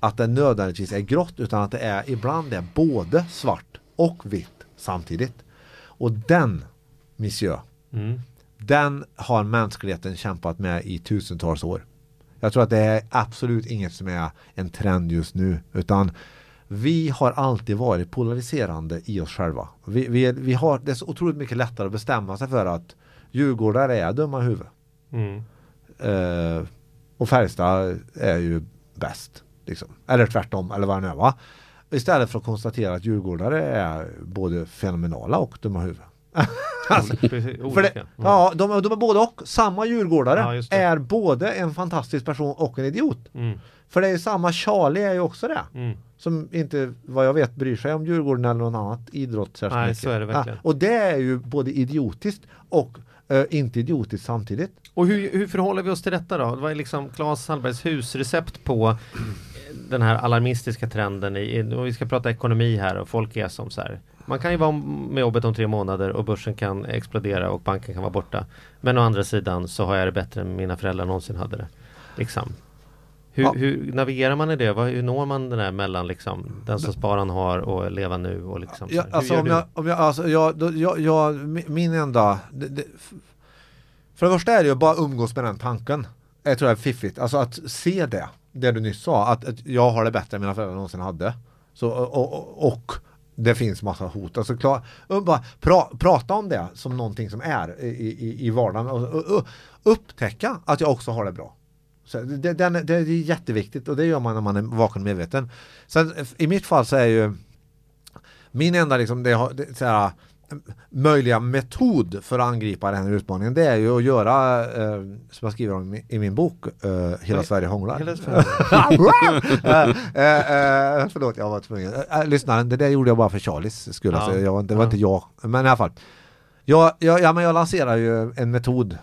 att det nödvändigtvis är grått utan att det är ibland är både svart och vitt samtidigt. Och den monsieur, Mm. Den har mänskligheten kämpat med i tusentals år. Jag tror att det är absolut inget som är en trend just nu utan vi har alltid varit polariserande i oss själva. Vi, vi, vi har, det är så otroligt mycket lättare att bestämma sig för att djurgårdare är dumma i huvudet. Mm. Eh, och Färjestad är ju bäst. Liksom. Eller tvärtom, eller vad det nu är va. Istället för att konstatera att djurgårdare är både fenomenala och dumma i huvudet. alltså, Precis, för det. Mm. ja, de, de är både och. Samma djurgårdare Ja, är både en fantastisk person och en idiot. Mm. För det är ju samma Charlie är ju också det. Mm. Som inte, vad jag vet, bryr sig om Djurgården eller någon annat idrott särskilt Nej, mycket. så är det verkligen. Ja, och det är ju både idiotiskt och eh, inte idiotiskt samtidigt. Och hur, hur förhåller vi oss till detta då? Vad är liksom Claes Hallbergs husrecept på eh, den här alarmistiska trenden i- och vi ska prata ekonomi här och folk är som så här. Man kan ju vara med jobbet om tre månader och börsen kan explodera och banken kan vara borta. Men å andra sidan så har jag det bättre än mina föräldrar någonsin hade det. Liksom. Hur, Ja. hur navigerar man i det? Hur når man den där mellan liksom den som sparan har och leva nu och liksom Ja, alltså om jag, om jag, alltså jag, då, jag, jag mi- min enda det, det, För det första är det ju bara umgås med den tanken Jag tror det är fiffigt, alltså att se det Det du nyss sa, att, att jag har det bättre än mina föräldrar någonsin hade Så, och, och, och det finns massa hot. Alltså klar, bara pra, prata om det som någonting som är i, i, i vardagen och, och, och upptäcka att jag också har det bra. Så det, det, det är jätteviktigt och det gör man när man är vaken och medveten. Sen i mitt fall så är ju min enda liksom, det, det, så här, möjliga metod för att angripa den här utmaningen det är ju att göra eh, som jag skriver om i, min bok eh, Hela Sverige hånglar. Hela Sverige. Eh, eh, eh, förlåt, jag var tvungen. Uh, lyssna, det där gjorde jag bara för Charlies skull. Ja. Alltså, jag, det var Ja. inte jag. Men i alla fall. Jag, jag, ja, men jag lanserar ju en metod.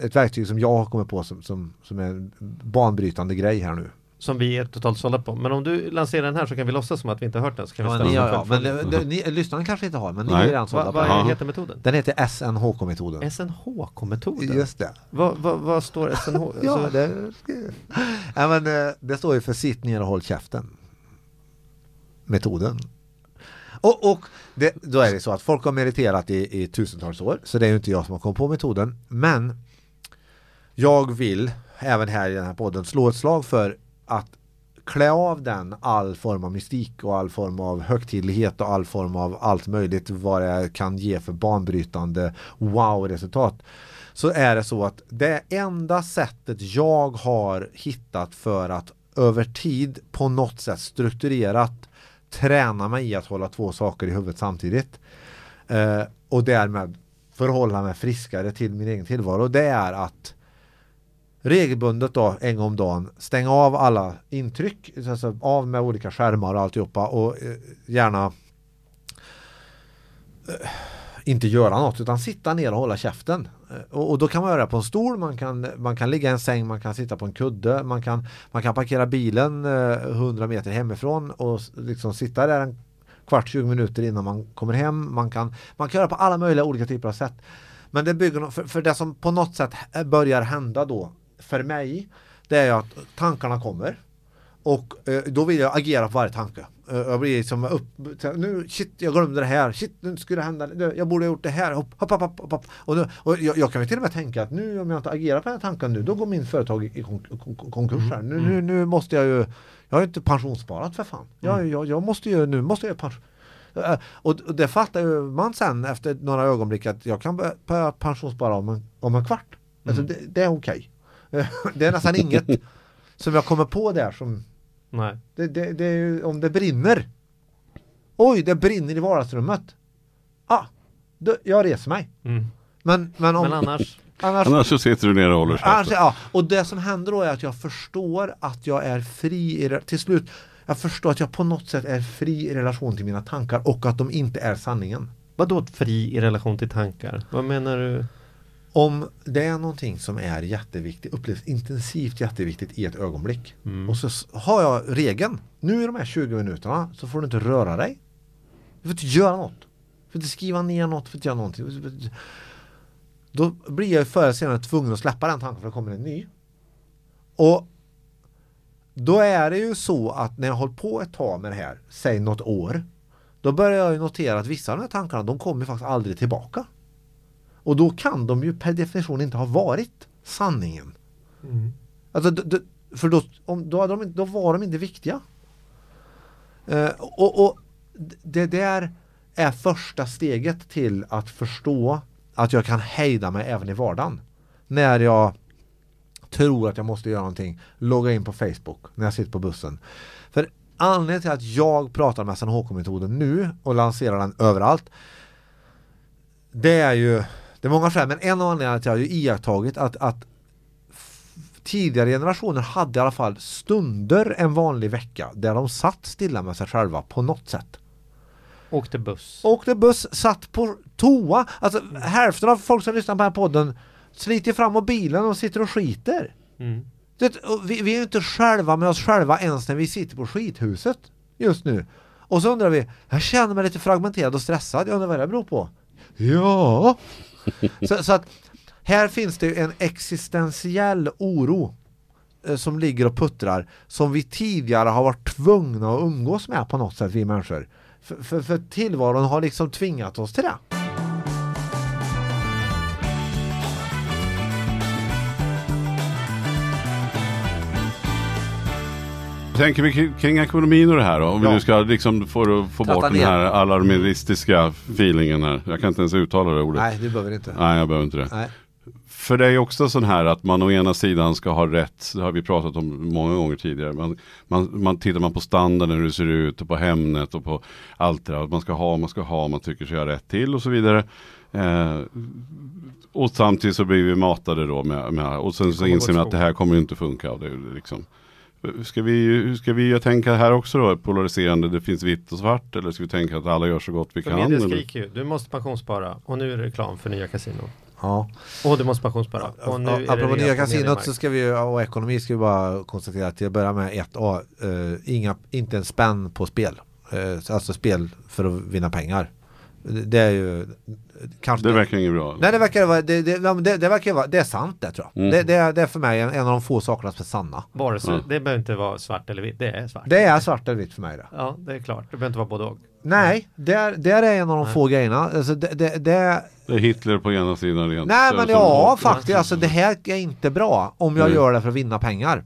Ett verktyg som jag har kommit på som, som, som är en banbrytande grej här nu. Som vi är totalt sålda på. Men om du lanserar den här så kan vi låtsas som att vi inte har hört den. Så kan vi Ja, ställa ni, ja, ja, men det, ni, lyssnarna kanske inte har, men ni Nej. är redan sålda Vad på vad den. Ja. heter metoden? Den heter SNHK-metoden. SNHK-metoden? Just det. Vad, vad, vad står SNH? Ja, Alltså, det, ja, men, eh, det står ju för sitt ner och håll käften. Metoden. Och, och det, då är det så att folk har mediterat i, i tusentals år, så det är ju inte jag som har kommit på metoden. Men jag vill, även här i den här podden, slå ett slag för att klä av den all form av mystik och all form av högtidlighet och all form av allt möjligt vad det kan ge för banbrytande wow-resultat. Så är det så att det enda sättet jag har hittat för att över tid på något sätt strukturerat träna mig i att hålla två saker i huvudet samtidigt eh, och därmed förhålla mig friskare till min egen tillvaro det är att regelbundet då en gång om dagen stänga av alla intryck, alltså av med olika skärmar och alltihopa och eh, gärna eh, inte göra något utan sitta ner och hålla käften. Eh, och, och då kan man göra det på en stol, man kan, man kan ligga i en säng, man kan sitta på en kudde, man kan, man kan parkera bilen eh, 100 meter hemifrån och liksom sitta där en kvart, 20 minuter innan man kommer hem. Man kan, man kan göra på alla möjliga olika typer av sätt. Men det bygger för, för det som på något sätt eh, börjar hända då för mig det är att tankarna kommer och eh, då vill jag agera på varje tanke. Eh, jag blir som upp, nu shit jag glömde det här, shit nu skulle det hända, Nu, jag borde ha gjort det här, hopp, hopp, hopp, hopp, hopp. Och, nu, och jag, jag kan ju till och med tänka att nu om jag inte agerar på den här tanken nu då går min företag i kon- kon- konkurs här. Nu, nu, nu måste jag ju, jag har ju inte pensionssparat för fan. Jag, jag, jag måste ju, nu måste jag pension. Eh, Och, och det fattar ju man sen efter några ögonblick att jag kan börja- pensionsspara om en, om en kvart. Alltså det, det är okej. Eh, Det är nästan inget som jag kommer på där som Nej. det, det, det är ju om det brinner. Oj, det brinner i vardagsrummet. Ah, då, jag reser mig. Mm. Men, men om... Men annars? annars, Annars så sitter du ner och håller annars ja, och det som händer då är att jag förstår att jag är fri i, till slut. Jag förstår att jag på något sätt är fri i relation till mina tankar och att de inte är sanningen. Vadå fri i relation till tankar? Vad menar du? Om det är någonting som är jätteviktigt, upplevs intensivt jätteviktigt i ett ögonblick. Och så har jag regeln. Nu i de här 20 minuterna så får du inte röra dig. Du får inte göra något. Du får inte skriva ner något, du får inte göra någonting. Då blir jag förr eller senare tvungen att släppa den tanken för det kommer en ny. Och då är det ju så att när jag har hållit på ett tag med det här, säg något år, då börjar jag notera att vissa av de här tankarna, de kommer faktiskt aldrig tillbaka. Och då kan de ju per definition inte ha varit sanningen. Alltså, d- d- för då, om, då, de, då var de inte viktiga. Eh, och, och det där är första steget till att förstå att jag kan hejda mig även i vardagen. När jag tror att jag måste göra någonting, logga in på Facebook när jag sitter på bussen. För anledningen till att jag pratar om SNHK-metoden nu och lanserar den överallt det är ju det är många skäl men en av anledningarna till att jag har iakttagit att, att tidigare generationer hade i alla fall stunder en vanlig vecka där de satt stilla med sig själva på något sätt. Åkte buss? Åkte buss, satt på toa. Alltså hälften av folk som lyssnar på den här podden sliter fram mobilen och sitter och skiter. Mm. Det, och vi, vi är ju inte själva med oss själva ens när vi sitter på skithuset just nu. Och så undrar vi, jag känner mig lite fragmenterad och stressad, jag undrar vad det beror på? Ja! Så, så att här finns det ju en existentiell oro eh, som ligger och puttrar som vi tidigare har varit tvungna att umgås med på något sätt, vi människor. För, för, för tillvaron har liksom tvingat oss till det. Tänker vi kring- ekonomin och det här då? Om vi Ja. nu ska liksom få, få bort den här alarmistiska feelingen här. Jag kan inte ens uttala det ordet. Nej, det behöver inte. Nej, jag behöver inte det. Nej. För det är också sån här att man å ena sidan ska ha rätt, det har vi pratat om många gånger tidigare. Man, man, man tittar man på standarden, hur det ser ut och på Hemnet och på allt det där. Att man ska ha, man ska ha, man tycker sig ha rätt till och så vidare. Eh, och samtidigt så blir vi matade då med, med och sen så inser man att det här kommer inte funka. Och det, är Ska vi, hur ska vi tänka här också då? Polariserande, det finns vitt och svart? Eller ska vi tänka att alla gör så gott vi För kan? media skriker ju, du måste pensionsspara och nu är det reklam för nya kasinon. Ja. Och du måste pensionsspara. Och nu det Apropå nya kasinot så ska vi och ekonomi ska vi bara konstatera att till att börja med 1A, eh, inga, inte en spänn på spel. Eh, alltså spel för att vinna pengar. Det det är ju kanske Det verkar inget bra. Nej det verkar vara, det, det, det, det verkar vara, det är sant det tror jag. Mm. Det, det, är, det är för mig en, en av de få sakerna som är sanna. Vare sig, Ja. Det behöver inte vara svart eller vitt, det är svart. Det är svart eller vitt för mig det. Ja, det är klart. Det behöver inte vara både och. Nej, där, där är en av de Nej. få grejerna. Alltså det, det, det, Det är Hitler på ena sidan rent. nej eh, men ja faktiskt, alltså det här är inte bra om jag Nej. gör det för att vinna pengar.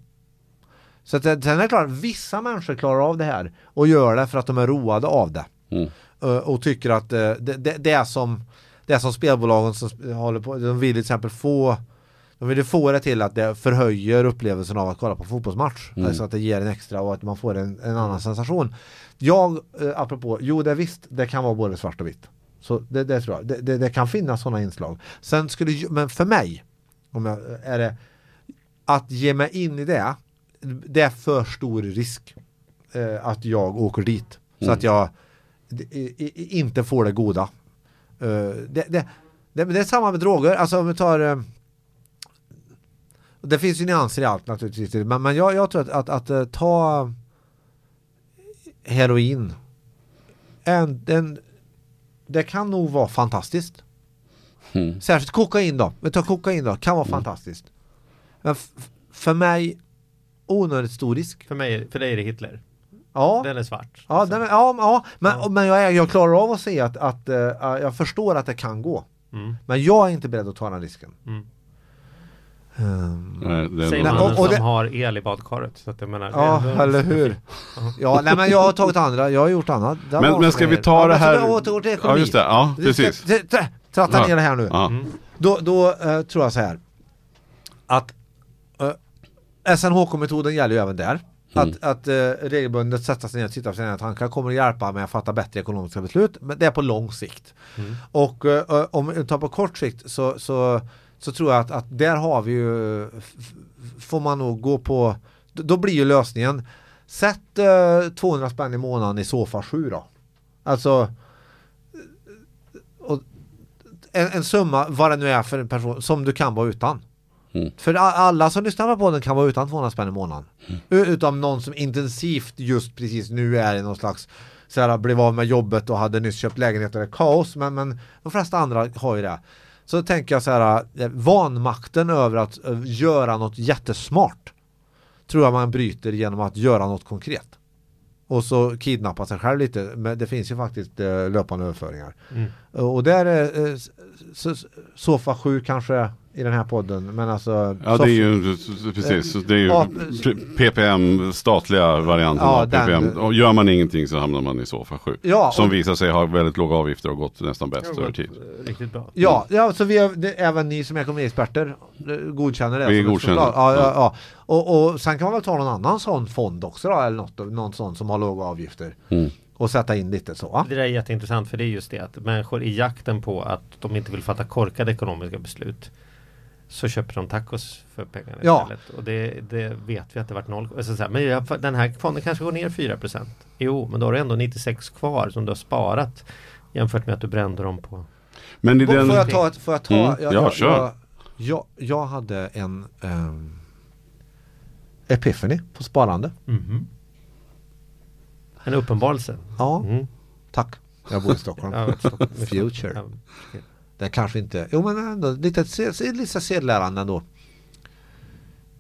Så att, det- sen är det klart, vissa människor klarar av det här och gör det för att de är roade av det. Mm. Eh, och tycker att eh, det, det, det är som det är som spelbolagen som håller på, de vill till exempel få de vill få det till att det förhöjer upplevelsen av att kolla på fotbollsmatch. Mm. Alltså att det ger en extra och att man får en, en annan sensation. Jag, eh, apropå, jo det är visst, det kan vara både svart och vitt. Så det, det tror jag, det, det, det kan finnas sådana inslag. Sen skulle, men för mig, om jag, är det att ge mig in i det, det är för stor risk eh, att jag åker dit. Så Mm. att jag i- i- inte får det goda. Eh, det, det, det, det är samma med droger, alltså om vi tar eh, det finns ju nyanser i allt naturligtvis, men, men jag, jag tror att, att, att, eh, ta heroin, en, en, det kan nog vara fantastiskt. Mm. Särskilt kokain då, vi tar kokain då, kan vara fantastiskt. Men för mig, onödigt stor risk. För, mig, för dig är det Hitler. Ja, Den är svart. ja, den är, ja, ja men, Ja. men jag, är, jag klarar av att se att, att eh, jag förstår att det kan gå. Mm. Men jag är inte beredd att ta den risken. Mm. Ehm, Nej, det är Säger mannen och- och som det- har el i badkaret. Så att jag menar, Ja, ändå- eller hur? Ja, nej men jag har tagit andra, jag har gjort annat. Var Men, men ska vi ta ja, det här? vi återgår till Ja just det, ja precis. Tratta Ja. ner det här nu. Ja. Mm. Då, då eh, tror jag så här. Att eh, SNHK-metoden gäller ju även där. Mm. Att, att eh, regelbundet sätta sig ner och titta på sina tankar kommer att hjälpa med att fatta bättre ekonomiska beslut. Men det är på lång sikt. Mm. Och eh, om vi tar på kort sikt så, så, så tror jag att, att där har vi ju får man nog gå på då- blir ju lösningen Sätt eh, 200 spänn i månaden i Sofa 7 då. Alltså och, en, en summa, vad det nu är för en person, som du kan vara utan. Mm. För alla som lyssnar på den kan vara utan 200 spänn i månaden. U- Utom någon som intensivt just precis nu är i någon slags så här, blev av med jobbet och hade nyss köpt lägenhet och det är kaos. Men, men de flesta andra har ju det. Så tänker jag så här, eh, vanmakten över att eh, göra något jättesmart tror jag man bryter genom att göra något konkret. Och så kidnappa sig själv lite. Men det finns ju faktiskt eh, löpande överföringar. Mm. Och där är Sofa 7 kanske i den här podden. Men alltså Ja Sofa- det är ju precis, det är ju P- PPM, statliga varianten Ja, av den- PPM. Och gör man ingenting så hamnar man i SOFA 7. Ja, Som och- visar sig ha väldigt låga avgifter och gått nästan bäst har över tid. Riktigt bra. Ja, ja så vi är, det, även ni som är ekonomiexperter eh, godkänner det. Vi godkänner. Ja, ja, Ja. ja. Och, och sen kan man väl ta någon annan sån fond också då, eller något, någon sån som har låga avgifter. Mm. Och sätta in lite så. Det där är jätteintressant för det är just det att människor i jakten på att de inte vill fatta korkade ekonomiska beslut så köper de tacos för pengarna Ja. istället. Och det, det vet vi att det varit noll. Alltså så här, men jag, den här fonden kanske går ner 4%. Jo, men då har du ändå 96 kvar som du har sparat jämfört med att du brände dem på Men i den... får jag ta, ett- får jag ta Mm, jag, ja, jag, kör. jag, jag, jag hade en um, Epiphany på sparande. en uppenbarelse. Ja, Mm. tack. Jag bor i Stockholm. Future. Ja. Det kanske inte, jo men ändå lite, lite sedlärande ändå.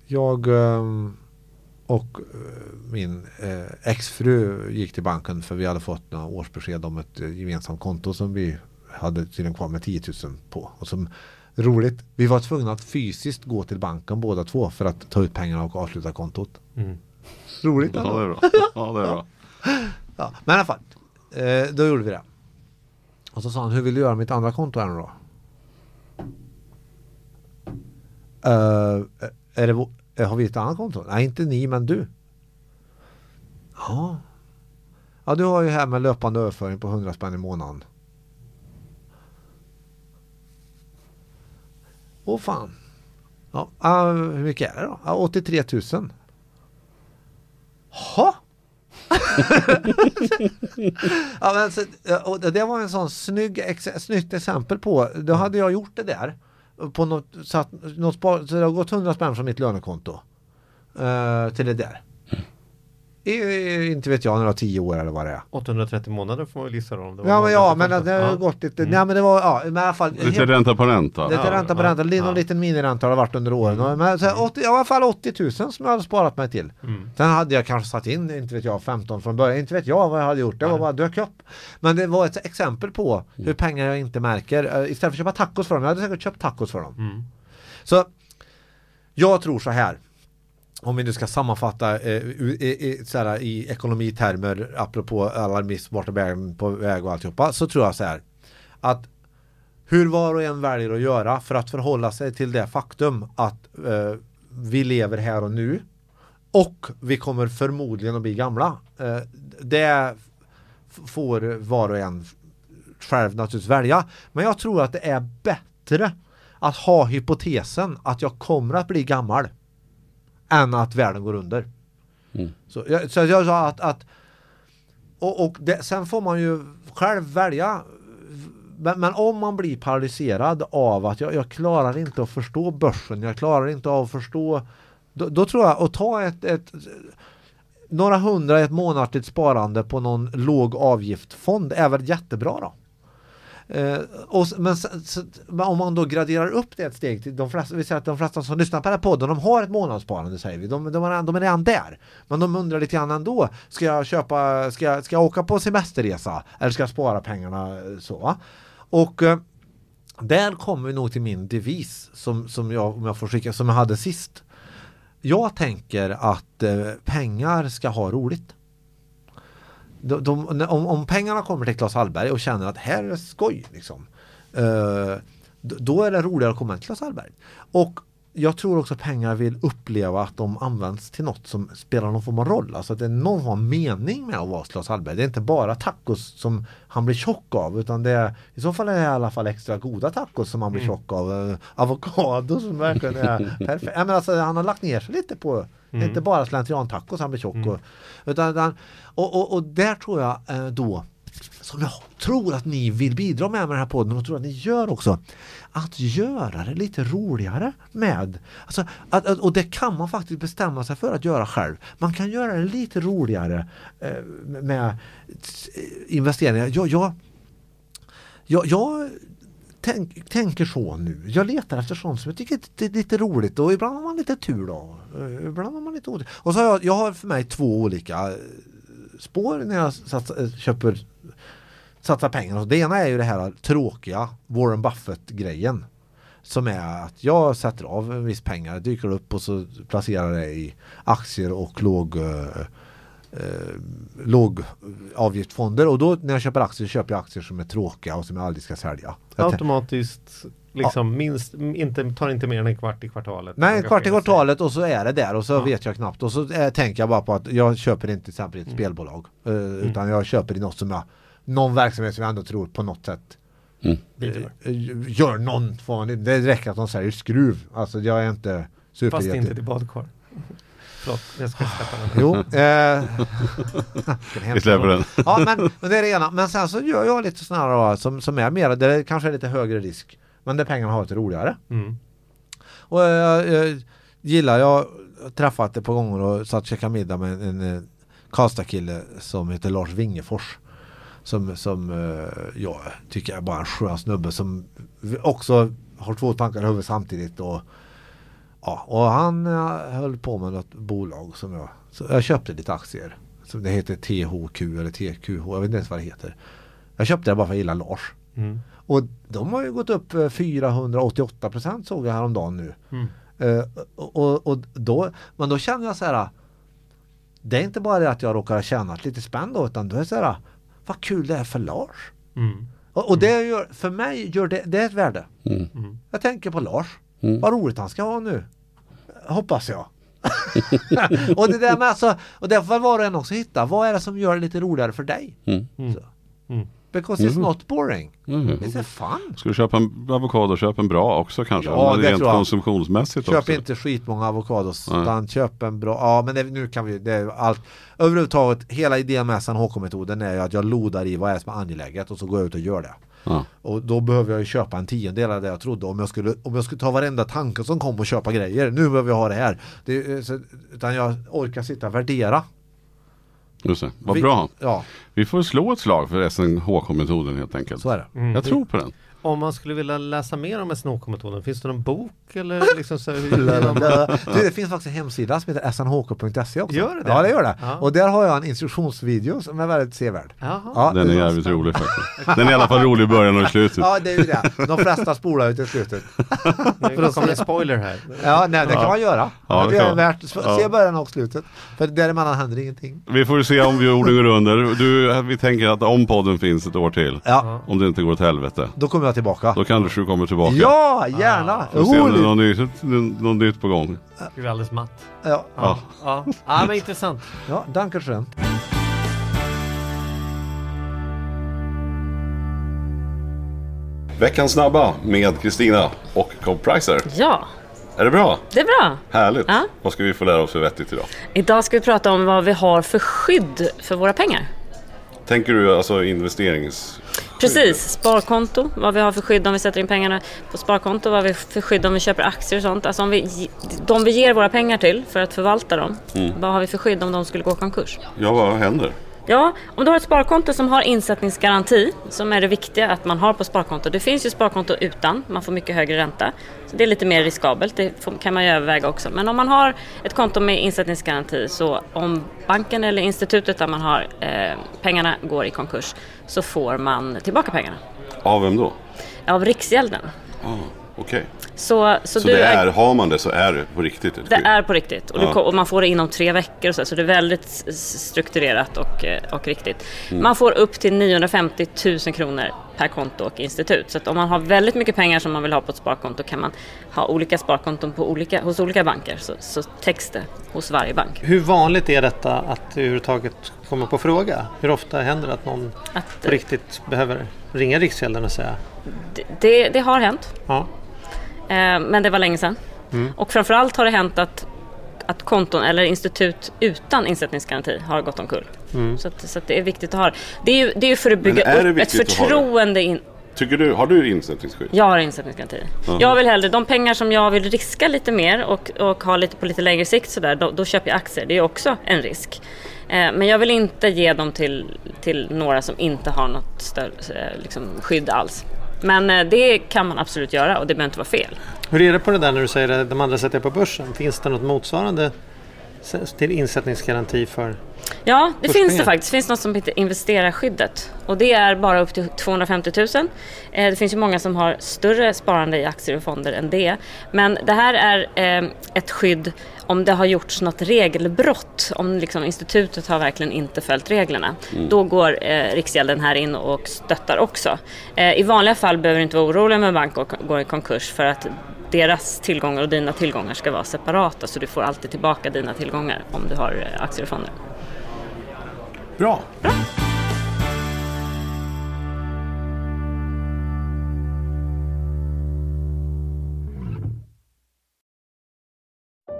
Jag ehm, och eh, min eh, exfru gick till banken för vi hade fått några årsbesked om ett eh, gemensamt konto som vi hade tydligen kvar med 10 000 på. Och som roligt, vi var tvungna att fysiskt gå till banken båda två för att ta ut pengarna och avsluta kontot. Mm. Roligt Ja ändå. det är bra. Ja det är bra. Ja, men i alla fall, då gjorde vi det. Och så sa han, hur vill du göra mitt andra konto här nu då? Uh, är det, eh, har vi ett annat konto? Nej, inte ni, men du. Ja. Ja, du har ju här med löpande överföring på 100 spänn i månaden. Åh fan. Ja, uh, hur mycket är det då? Ja, 83 000. Ha? ja, men så, och det var en sån snygg, ex, snyggt exempel på, då hade jag gjort det där på något, satt, något spar, så det har gått 100 spänn från mitt lönekonto Uh, till det där. I, inte vet jag, några tio år eller vad det är. 830 månader får man väl gissa då om det var Ja men, ja, men det har ja. gått lite, Mm. nej men det var, ja men i alla fall Lite ränta på ränta. Lite Ja, ränta på ja, ränta, någon ja. Mm. liten miniränta har det varit under åren. Men så här, 80, i alla fall 80 000 som jag hade sparat mig till. Mm. Sen hade jag kanske satt in, inte vet jag, 15 från början. Inte vet jag vad jag hade gjort. Det var bara dök upp. Men det var ett exempel på hur pengar jag inte märker. Eh, Istället för att köpa tacos för dem. Jag hade säkert köpt tacos för dem. Mm. Så jag tror så här. Om vi nu ska sammanfatta eh, i, i, så här, i ekonomitermer apropå alarmism vart är på väg och alltihopa. Så tror jag så här. Att hur var och en väljer att göra för att förhålla sig till det faktum att eh, vi lever här och nu och vi kommer förmodligen att bli gamla. Eh, det får var och en själv naturligtvis välja. Men jag tror att det är bättre att ha hypotesen att jag kommer att bli gammal än att världen går under. Mm. Så, jag, så jag sa att, att och, och det, sen får man ju själv välja men, men om man blir paralyserad av att jag, jag klarar inte att förstå börsen, jag klarar inte av att förstå då, då tror jag att ta ett, ett några hundra i ett månatligt sparande på någon låg avgiftfond är väl jättebra då. Eh, och, men, så, så, om man då graderar upp det ett steg till de flesta, vi säger att de flesta som lyssnar på den här podden de har ett månadssparande säger vi, de, de, är, de är redan där. Men de undrar lite grann ändå, ska jag köpa, ska jag, ska jag åka på semesterresa eller ska jag spara pengarna eh, så? Och eh, där kommer vi nog till min devis som, som jag, om jag får skicka, som jag hade sist. Jag tänker att eh, pengar ska ha roligt. De, de, om, om pengarna kommer till Claes Hallberg och känner att här är det skoj liksom. Eh, då är det roligare att komma till Claes Hallberg. Och jag tror också att pengar vill uppleva att de används till något som spelar någon form av roll. Alltså att det är någon form av mening med att vara Claes Hallberg. Det är inte bara tacos som han blir tjock av utan det är i så fall är det i alla fall extra goda tacos som han blir tjock av. Eh, avokado som verkligen är perfekt. Jag menar, alltså, han har lagt ner sig lite på det är inte bara slentrian-tacos han blir tjock och, utan, utan, och, och, och där tror jag eh, då som jag tror att ni vill bidra med med den här podden och tror att ni gör också. Att göra det lite roligare med. Alltså, att, att, och det kan man faktiskt bestämma sig för att göra själv. Man kan göra det lite roligare eh, med investeringar. Jag, jag, jag, jag tänk, tänker så nu. Jag letar efter sånt som jag tycker är lite, roligt och ibland har man lite tur då. Eh, ibland har man lite otur. Och så har jag, jag har för mig två olika spår när jag köper satsar pengar. Det ena är ju det här tråkiga Warren Buffett-grejen. Som är att jag sätter av en viss pengar, dyker upp och så placerar det i aktier och låg eh, eh, låg avgiftsfonder och då när jag köper aktier köper jag aktier som är tråkiga och som jag aldrig ska sälja. Automatiskt liksom minst, inte, tar inte mer än en kvart i kvartalet. Nej, Engagera kvart i sig. kvartalet och så är det där och så Ja. vet jag knappt och så eh, tänker jag bara på att jag köper inte till exempel ett Mm. spelbolag eh, utan jag köper i något som jag någon verksamhet som jag ändå tror på något sätt eh, gör någon form det räcker att de säger skruv alltså jag är inte Fast superjätte inte till badkar. Förlåt, jag ska släppa den. Jo, eh, Vi släpper den. Ja men, men det är det ena. Men sen så gör jag lite sådana här då, som, som är mer, det är kanske är lite högre risk. Men där pengarna har lite roligare. Mm. Och jag, jag gillar, jag har träffat ett par gånger och satt och käkat middag med en, en eh, Karlstad-kille som heter Lars Wingefors. Som, som eh, jag tycker är bara en skön snubbe som också har två tankar i huvudet samtidigt. Och, ja, och han eh, höll på med något bolag som jag, så jag köpte lite aktier. Som det heter THQ eller TQH, jag vet inte ens vad det heter. Jag köpte det bara för att jag gillar Lars. Mm. Och de har ju gått upp eh, 488 procent såg jag häromdagen nu. Mm. Eh, och, och, och då, men då känner jag så här. Det är inte bara det att jag råkar ha tjänat lite spänn då utan då är det så här. Vad kul det är för Lars. Mm. Och, och det gör, för mig gör det, det är ett värde. Mm. Mm. Jag tänker på Lars. Mm. Vad roligt han ska ha nu. Hoppas jag. och det där med alltså, och det får var och en också hitta. Vad är det som gör det lite roligare för dig? Mm. Mm. Så. Mm. because it's not boring. Mm. It's fun. Ska du köpa en avokado, köp en bra också kanske. Ja, det rent tror jag. konsumtionsmässigt Köp också. inte skitmånga avokados Nej. utan köp en bra, ja men det, nu kan vi, det är allt Överhuvudtaget, hela idén med SNHK-metoden är ju att jag lodar i vad är som är angeläget och så går jag ut och gör det Ja. Och då behöver jag ju köpa en tiondel av det jag trodde om jag skulle, om jag skulle ta varenda tanke som kom och köpa grejer Nu behöver jag ha det här det, så, Utan jag orkar sitta och värdera Just det, vad Vi- bra. Ja, Vi får slå ett slag för SNHK-metoden helt enkelt. så är det Jag tror på den. Om man skulle vilja läsa mer om SNOK-metoden, finns det någon bok eller liksom så här, du, det finns faktiskt en hemsida som heter snhk.se också Gör det det? Ja det gör det Ja. Och där har jag en instruktionsvideo som är väldigt sevärd ja, Den är det- jävligt rolig faktiskt. Den är i alla fall rolig i början och i slutet. Ja det är ju det, de flesta spolar ju till slutet För då kommer en spoiler här. Ja, nej, det kan man göra. Ja, det det är man. värt se Ja. början och slutet. För däremellan händer ingenting. Vi får se om vi orden går under. Du, vi tänker att om podden finns ett år till, Ja, om det inte går åt helvete, då kommer jag tillbaka. då kanske du kommer tillbaka. Ja, gärna! Får se om det är något nytt, något nytt på gång. Du är alldeles matt. Ja, Ja. Ja, ja men intressant. ja danke schön. Veckans snabba med Kristina och Cobb Pricer. Ja, Är det bra? det är bra. Härligt. Ja. Vad ska vi få lära oss för vettigt idag? Idag ska vi prata om vad vi har för skydd för våra pengar. Tänker du alltså investerings... Precis, sparkonto, vad vi har för skydd om vi sätter in pengarna på sparkonto, vad vi har för skydd om vi köper aktier och sånt. Alltså om vi, de vi ger våra pengar till för att förvalta dem, vad har vi för skydd om de skulle gå konkurs? Ja, vad händer? Ja, om du har ett sparkonto som har insättningsgaranti, som är det viktiga att man har på sparkonto. Det finns ju sparkonto utan, man får mycket högre ränta. Så det är lite mer riskabelt, det kan man ju överväga också. Men om man har ett konto med insättningsgaranti, så om banken eller institutet där man har eh, pengarna går i konkurs, så får man tillbaka pengarna. Av vem då? Av Riksgälden. Ah, Okej. Så, så, Så du det är, har man det så är det på riktigt Det skydd? är på riktigt och, du, Ja. ko- och man får det inom tre veckor och så, så det är väldigt strukturerat och, eh, och riktigt. Mm. Man får upp till 950 000 kronor per konto och institut. Så att om man har väldigt mycket pengar som man vill ha på ett sparkonto kan man ha olika sparkonton på olika, hos olika banker. Så, så täcks det hos varje bank. Hur vanligt är detta att det överhuvudtaget kommer på fråga? Hur ofta händer det att någon Att, på riktigt behöver ringa Riksgälden och säga det, det, det har hänt, ja, men det var länge sedan. Mm. Och framförallt har det hänt att att konton eller institut utan insättningsgaranti har gått omkull. Så, att, så att det är viktigt att ha det. Det är ju, det är för att bygga upp ett förtroende in, Tycker du, har du insättningsskydd? Jag har insättningsgaranti. Jag vill hellre, de pengar som jag vill riska lite mer och, och ha lite på lite längre sikt sådär, då, då köper jag aktier. Det är också en risk. Eh, men jag vill inte ge dem till, till några som inte har något större, eh, liksom, skydd alls. Men eh, det kan man absolut göra och det behöver inte vara fel. Hur är det på det där när du säger att de andra sätter på börsen? Finns det något motsvarande till insättningsgaranti för? Ja, det finns det faktiskt. Det finns något som heter investerarskyddet. Och det är bara upp till 250 000. Eh, Det finns ju många som har större sparande i aktier och fonder än det. Men det här är eh, ett skydd om det har gjorts något regelbrott. Om liksom institutet har verkligen inte följt reglerna. Då går eh, Riksgälden här in och stöttar också. Eh, I vanliga fall behöver du inte vara orolig med en bank går i konkurs för att deras tillgångar och dina tillgångar ska vara separata så du får alltid tillbaka dina tillgångar om du har eh, aktier och fonder. Bra.